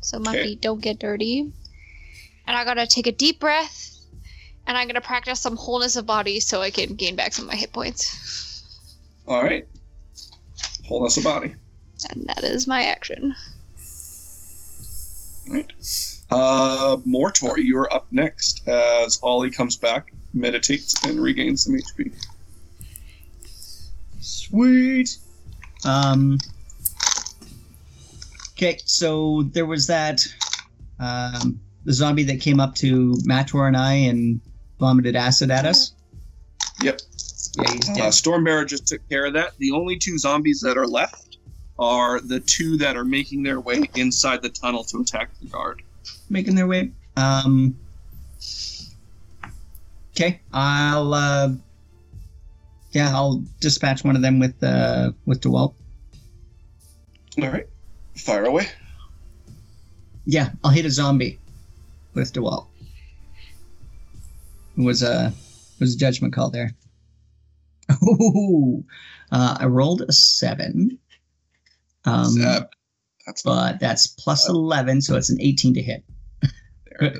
so my Okay. feet don't get dirty. And I gotta take a deep breath and I'm gonna practice some wholeness of body so I can gain back some of my hit points. All right. Wholeness of body. And that is my action. All right. Uh, Mortor, you are up next as Ollie comes back, meditates, and regains some HP. Sweet. Um. Okay, so there was that um, the zombie that came up to Mator and I and vomited acid at us. Yep. Yeah, he's Uh, dead. Stormbearer just took care of that. The only two zombies that are left are the two that are making their way inside the tunnel to attack the guard. Making their way. Um. Okay, I'll. Uh, yeah, I'll dispatch one of them with uh with Dewalt. All right. Fire away. Yeah, I'll hit a zombie with Dewalt. It was a it was a judgment call there. Ooh, uh, I rolled a seven. Um, Zap. That's but that's plus eleven, so it's an eighteen to hit. There.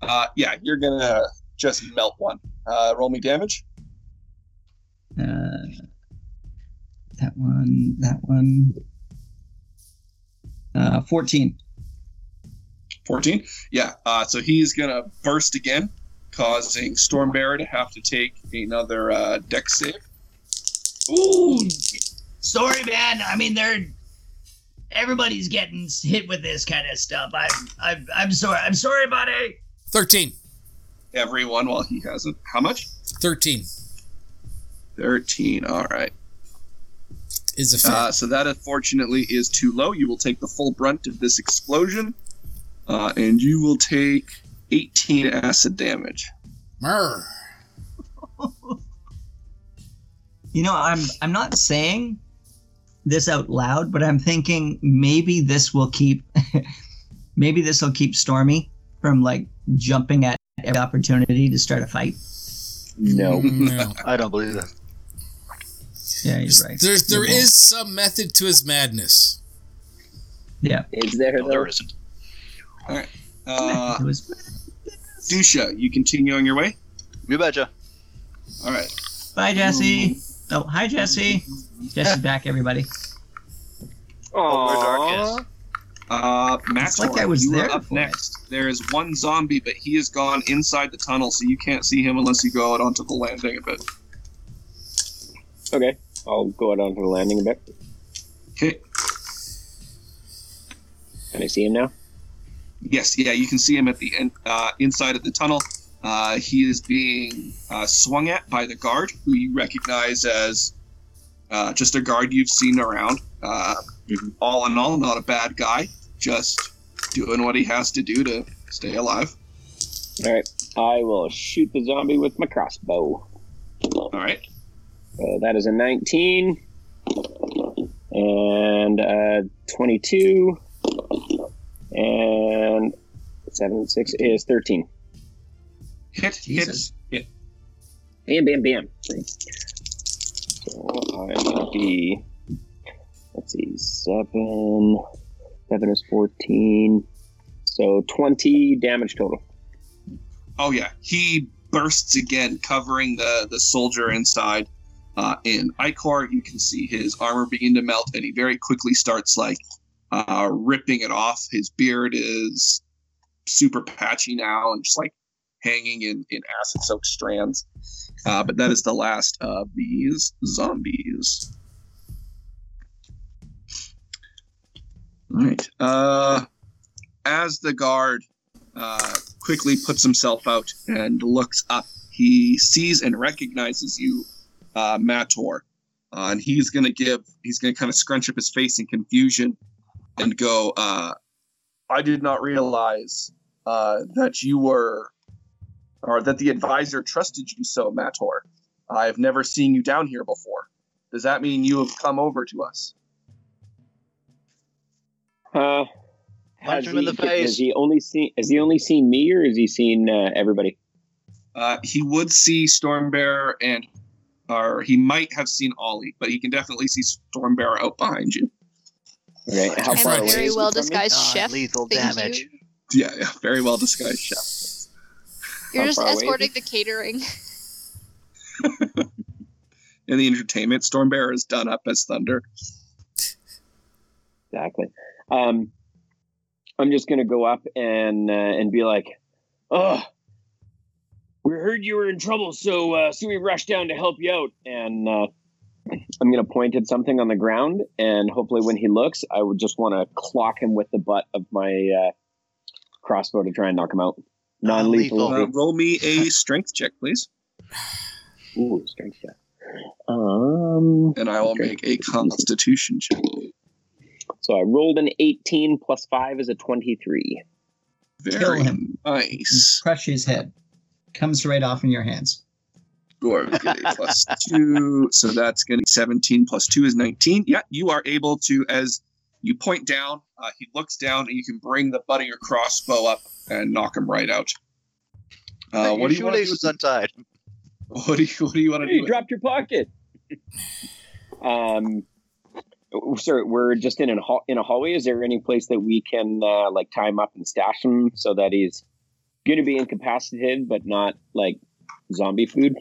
Uh, yeah, you're gonna just melt one. Uh, roll me damage. Uh, that one, that one. Uh, 14. 14. Yeah. Uh, so he's gonna burst again, causing Stormbearer to have to take another uh, dex save. Ooh, sorry, man. I mean, they're everybody's getting hit with this kind of stuff. I'm, I'm, I'm sorry. I'm sorry, buddy. 13. Everyone, while he hasn't. How much? 13 13. All right. is a fail. Uh, so that unfortunately is too low. You will take the full brunt of this explosion, uh, and you will take 18 acid damage. Murr. You know, I'm I'm not saying this out loud, but I'm thinking maybe this will keep maybe this will keep Stormy from like jumping at every opportunity to start a fight. No. No. I don't believe that. Yeah, you're right. There, there You're is some method to his madness. Yeah. Is there No, though? there isn't. All right, Uh, It was Dusha, you continue on your way. You betcha. All right. Bye, Jesse. Oh, hi, Jesse. Jesse's back, everybody. Aww. Uh, Max, like I was you there up before. next. There is one zombie, but he has gone inside the tunnel, so you can't see him unless you go out onto the landing a bit. Okay. I'll go out onto the landing a bit. Okay. Can I see him now? Yes, yeah, you can see him at the end, uh, inside of the tunnel. Uh, he is being uh, swung at by the guard, who you recognize as uh, just a guard you've seen around. Uh, all in all, not a bad guy, just doing what he has to do to stay alive. All right. I will shoot the zombie with my crossbow. All right. So that is a 19 and uh, 22 and 7 6 is 13. Hit, Jesus. hit, Bam, bam, bam. So I will be, let's see, 7. 7 is 14. So 20 damage total. Oh yeah, he bursts again, covering the the soldier inside. Uh, in ichor, you can see his armor begin to melt, and he very quickly starts like uh, ripping it off. His beard is super patchy now, and just like hanging in in acid-soaked strands. Uh, but that is the last of these zombies. All right. Uh, as the guard uh, quickly puts himself out and looks up. He sees and recognizes you, uh, Mator, uh, and he's gonna give. He's gonna kind of scrunch up his face in confusion and go. Uh, I did not realize uh, that you were, or that the advisor trusted you so, Mator. I've never seen you down here before. Does that mean you have come over to us? Uh, Punch has him in he- the face. Has he only seen? Has he only seen me, or has he seen uh, everybody? Uh, he would see Stormbearer and, or he might have seen Ollie, but he can definitely see Stormbearer out behind you. Okay, how I'm far a away very is he well disguised Ah, chef. lethal Thank damage. you. Yeah, yeah, very well disguised chef. You're just far away escorting the catering. In the entertainment, Stormbearer is done up as Thunder. Exactly. Um, I'm just gonna go up and uh, and be like, "Oh, we heard you were in trouble, so uh, so we rushed down to help you out." And uh, I'm gonna point at something on the ground, and hopefully, when he looks, I would just want to clock him with the butt of my uh, crossbow to try and knock him out. Non-lethal. Non-lethal. Uh, roll me a strength check, please, Ooh, strength check. Um, and I will Okay. make a Constitution check. so I rolled an 18 plus five is a 23. Kill Very him. nice. Crush his head. Comes right off in your hands. Or plus two, so that's going to be 17 plus two is 19. Yeah, you are able to, as you point down, uh, he looks down, and you can bring the butt of your crossbow up and knock him right out. Uh, Your what do you want to do? shoelaces untied. What do you What do you want to Hey, do? you with dropped your pocket. um, sir, we're just in a hall- in a hallway. Is there any place that we can uh, like tie him up and stash him so that he's going to be incapacitated, but not like zombie food?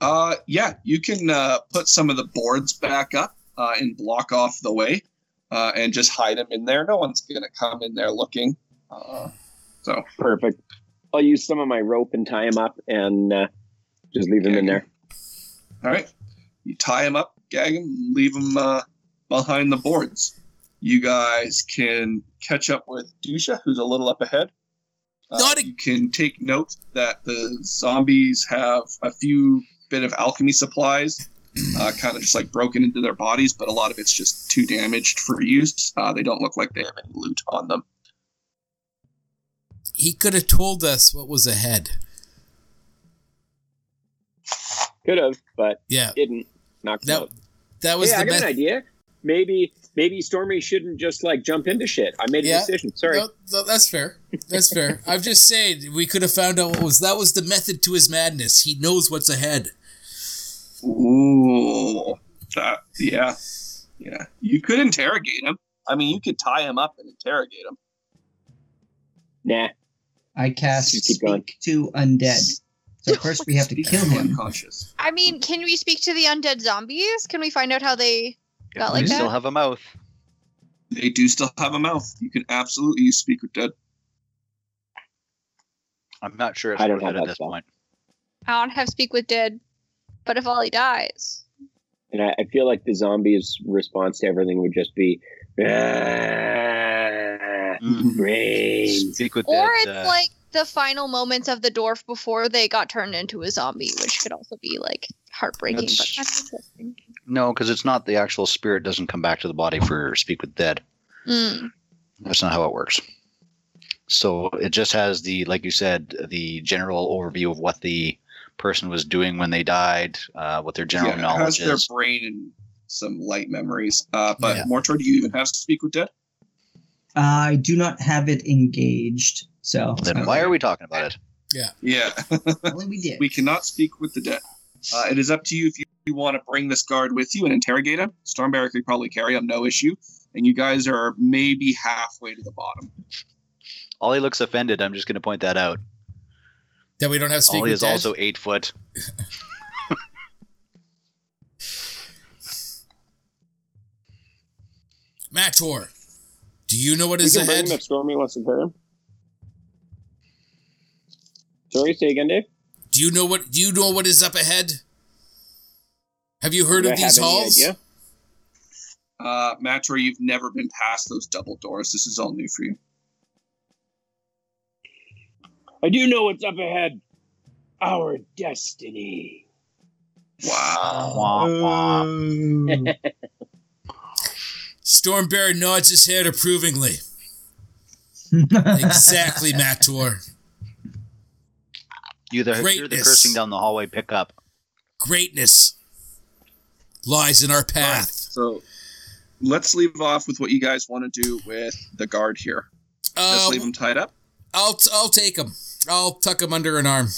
Uh, yeah, you can uh, put some of the boards back up uh, and block off the way. Uh, and just hide them in there. No one's gonna come in there looking. Uh, so Perfect. I'll use some of my rope and tie him up and uh, just leave him in there. all right, you tie him up, gag him, leave him uh, behind the boards. You guys can catch up with Dusha, who's a little up ahead. Uh, Not a- you can take note that the zombies have a few bit of alchemy supplies, uh, kind of just like broken into their bodies, but a lot of it's just too damaged for use. Uh, they don't look like they have any loot on them. He could have told us what was ahead. Could have, but Yeah, didn't. Knocked that out. that was hey, I the got an idea. Maybe maybe Stormy shouldn't just like jump into shit. I made a decision. Sorry. No, no, that's fair. That's fair. I'm just saying we could have found out what was that was the method to his madness. He knows what's ahead. Ooh, that yeah, yeah. You could interrogate him. I mean, you could tie him up and interrogate him. Nah. I cast Just keep going. speak to undead. So first we have to kill him. Unconscious. I mean, can we speak to the undead zombies? Can we find out how they got like that? they still have a mouth. They do still have a mouth. You can absolutely speak with dead. I'm not sure it's I don't worth have it at that this spell. point. I don't have speak with dead, but if Ollie dies, And I, I feel like the zombies' response to everything would just be, ah, Mm. Speak with or dead, it's uh, like the final moments of the dwarf before they got turned into a zombie, which could also be like heartbreaking. That's- But kind of interesting. no, because it's not the actual spirit doesn't come back to the body for speak with dead. Mm. That's not how it works. So it just has the, like you said, the general overview of what the person was doing when they died, uh, what their general yeah, knowledge has their brain and some light memories. Uh, but Yeah. Mortor, do you even have to speak with dead? I do not have it engaged, so Then why are we talking about it? Yeah, Yeah. only we did. we cannot speak with the dead. Uh, it is up to you if you, you want to bring this guard with you and interrogate him. Stormbearer could probably carry him, no issue. And you guys are maybe halfway to the bottom. Ollie looks offended. I'm just going to point that out. That we don't have speak Ollie with is dead? also eight foot. Mator. Do you know what We is can bring ahead? him if Stormy wants to carry him. Sorry, say again, Dave. Do you know what do you know what is up ahead? Have you heard Do of I have these any halls? idea? Uh, Mator, you've never been past those double doors. This is all new for you. I do know what's up ahead. Our destiny. Wow. Wah, wah. Stormbearer nods his head approvingly. Exactly, Mator. You the, you're the cursing down the hallway pickup. Greatness lies in our path. So let's leave off with what you guys want to do with the guard here. Just Uh, leave him tied up. I'll I'll take him. I'll tuck him under an arm.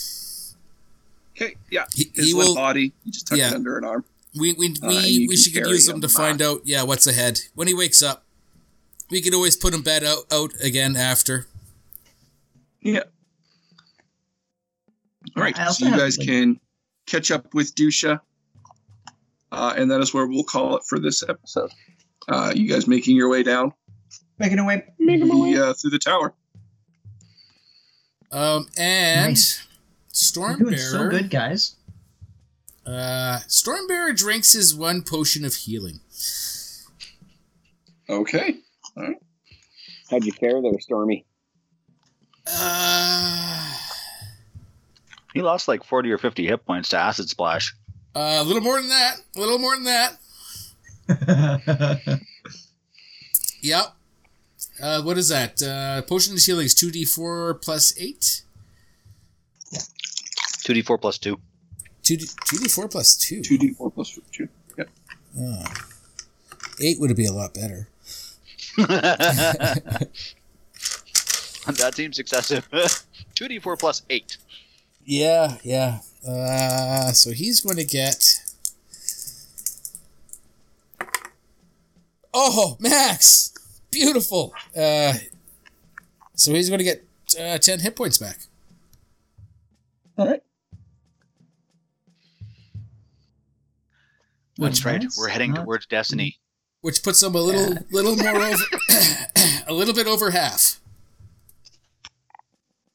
Okay, yeah. He, His he will. body, you just tuck yeah. it under an arm. We we Uh, we, we should carry use him him to find out. Yeah, what's ahead when he wakes up. We can always put him bed out out again after. Yeah. All right, I so you guys like- can catch up with Dusha, uh, and that is where we'll call it for this episode. Uh, you guys making your way down Making away. the, uh, through the tower. Um and Nice. You're Stormbearer. doing so good, guys. Uh, Stormbearer drinks his one potion of healing. Okay. All right. How'd you fare there, Stormy? Uh, He lost like 40 or 50 hit points to acid splash. uh, a little more than that. A little more than that. Yep. Uh, what is that? Uh, potion of healing is two d four plus eight. 2d4 plus 2. Two d two d four plus two. 2d4 plus 2. Yep. Oh. Eight would be a lot better. that seems excessive. 2d4 plus 8. Yeah, yeah. Uh, so he's going to get. Oh, Max! Beautiful. Uh, so he's going to get uh, ten hit points back. All right. That's right. We're heading Not- towards destiny. which puts them a little little more over a little bit over half.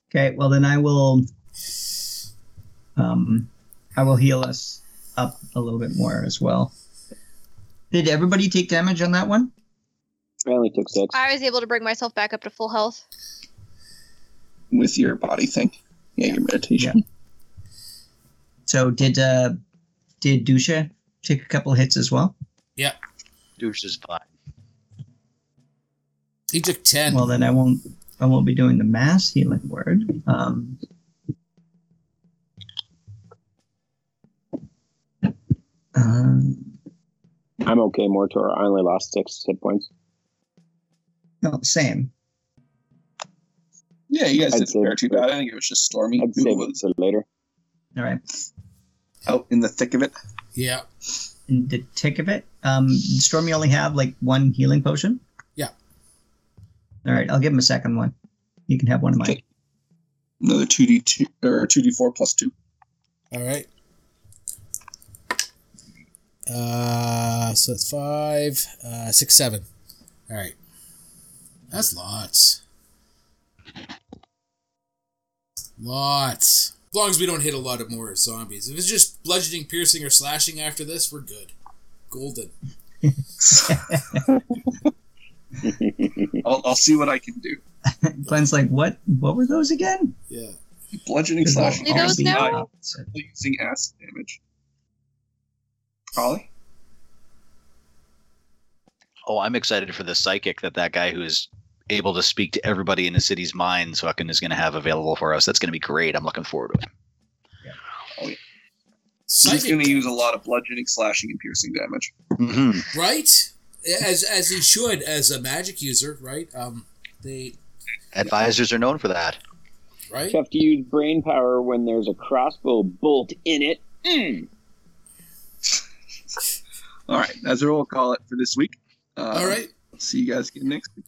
Okay, well then I will um I will heal us up a little bit more as well. Did everybody take damage on that one? I only took six. I was able to bring myself back up to full health. with your body thing. Yeah, your meditation. So did uh did Dusha take a couple hits as well? Yeah, Douche is fine. he took ten. Well then I won't I won't be doing the mass healing word. Um um, I'm okay, Mortor. I only lost six hit points. No, same. Yeah, you guys I'd didn't say too bad. I think it was just stormy. I'd save it was for later. All right. out in the thick of it. yeah, In the thick of it, um, did Stormy only have like one healing potion? Yeah. All right, I'll give him a second one. You can have one of mine. Okay. Another two D two or two D four plus two. all right. Uh, so it's five, uh, six, seven. All right, that's lots. Lots. As long as we don't hit a lot of more zombies. If it's just bludgeoning, piercing, or slashing after this, we're good. Golden. I'll, I'll see what I can do. Glen's like, what? What were those again? Yeah. Bludgeoning Good slash Leave those Be now? the opposite. using acid damage. Ollie? Oh, I'm excited for the psychic that that guy who is able to speak to everybody in the city's minds fucking is going to have available for us. That's going to be great. I'm looking forward to it. He's Psychic, going to use a lot of bludgeoning, slashing, and piercing damage. hmm right? As as he should as a magic user, right? Um, they Advisors are known for that. right. You have to use brain power when there's a crossbow bolt in it. Mm. All right, that's what we'll call it for this week. Uh, All right. See you guys again next week.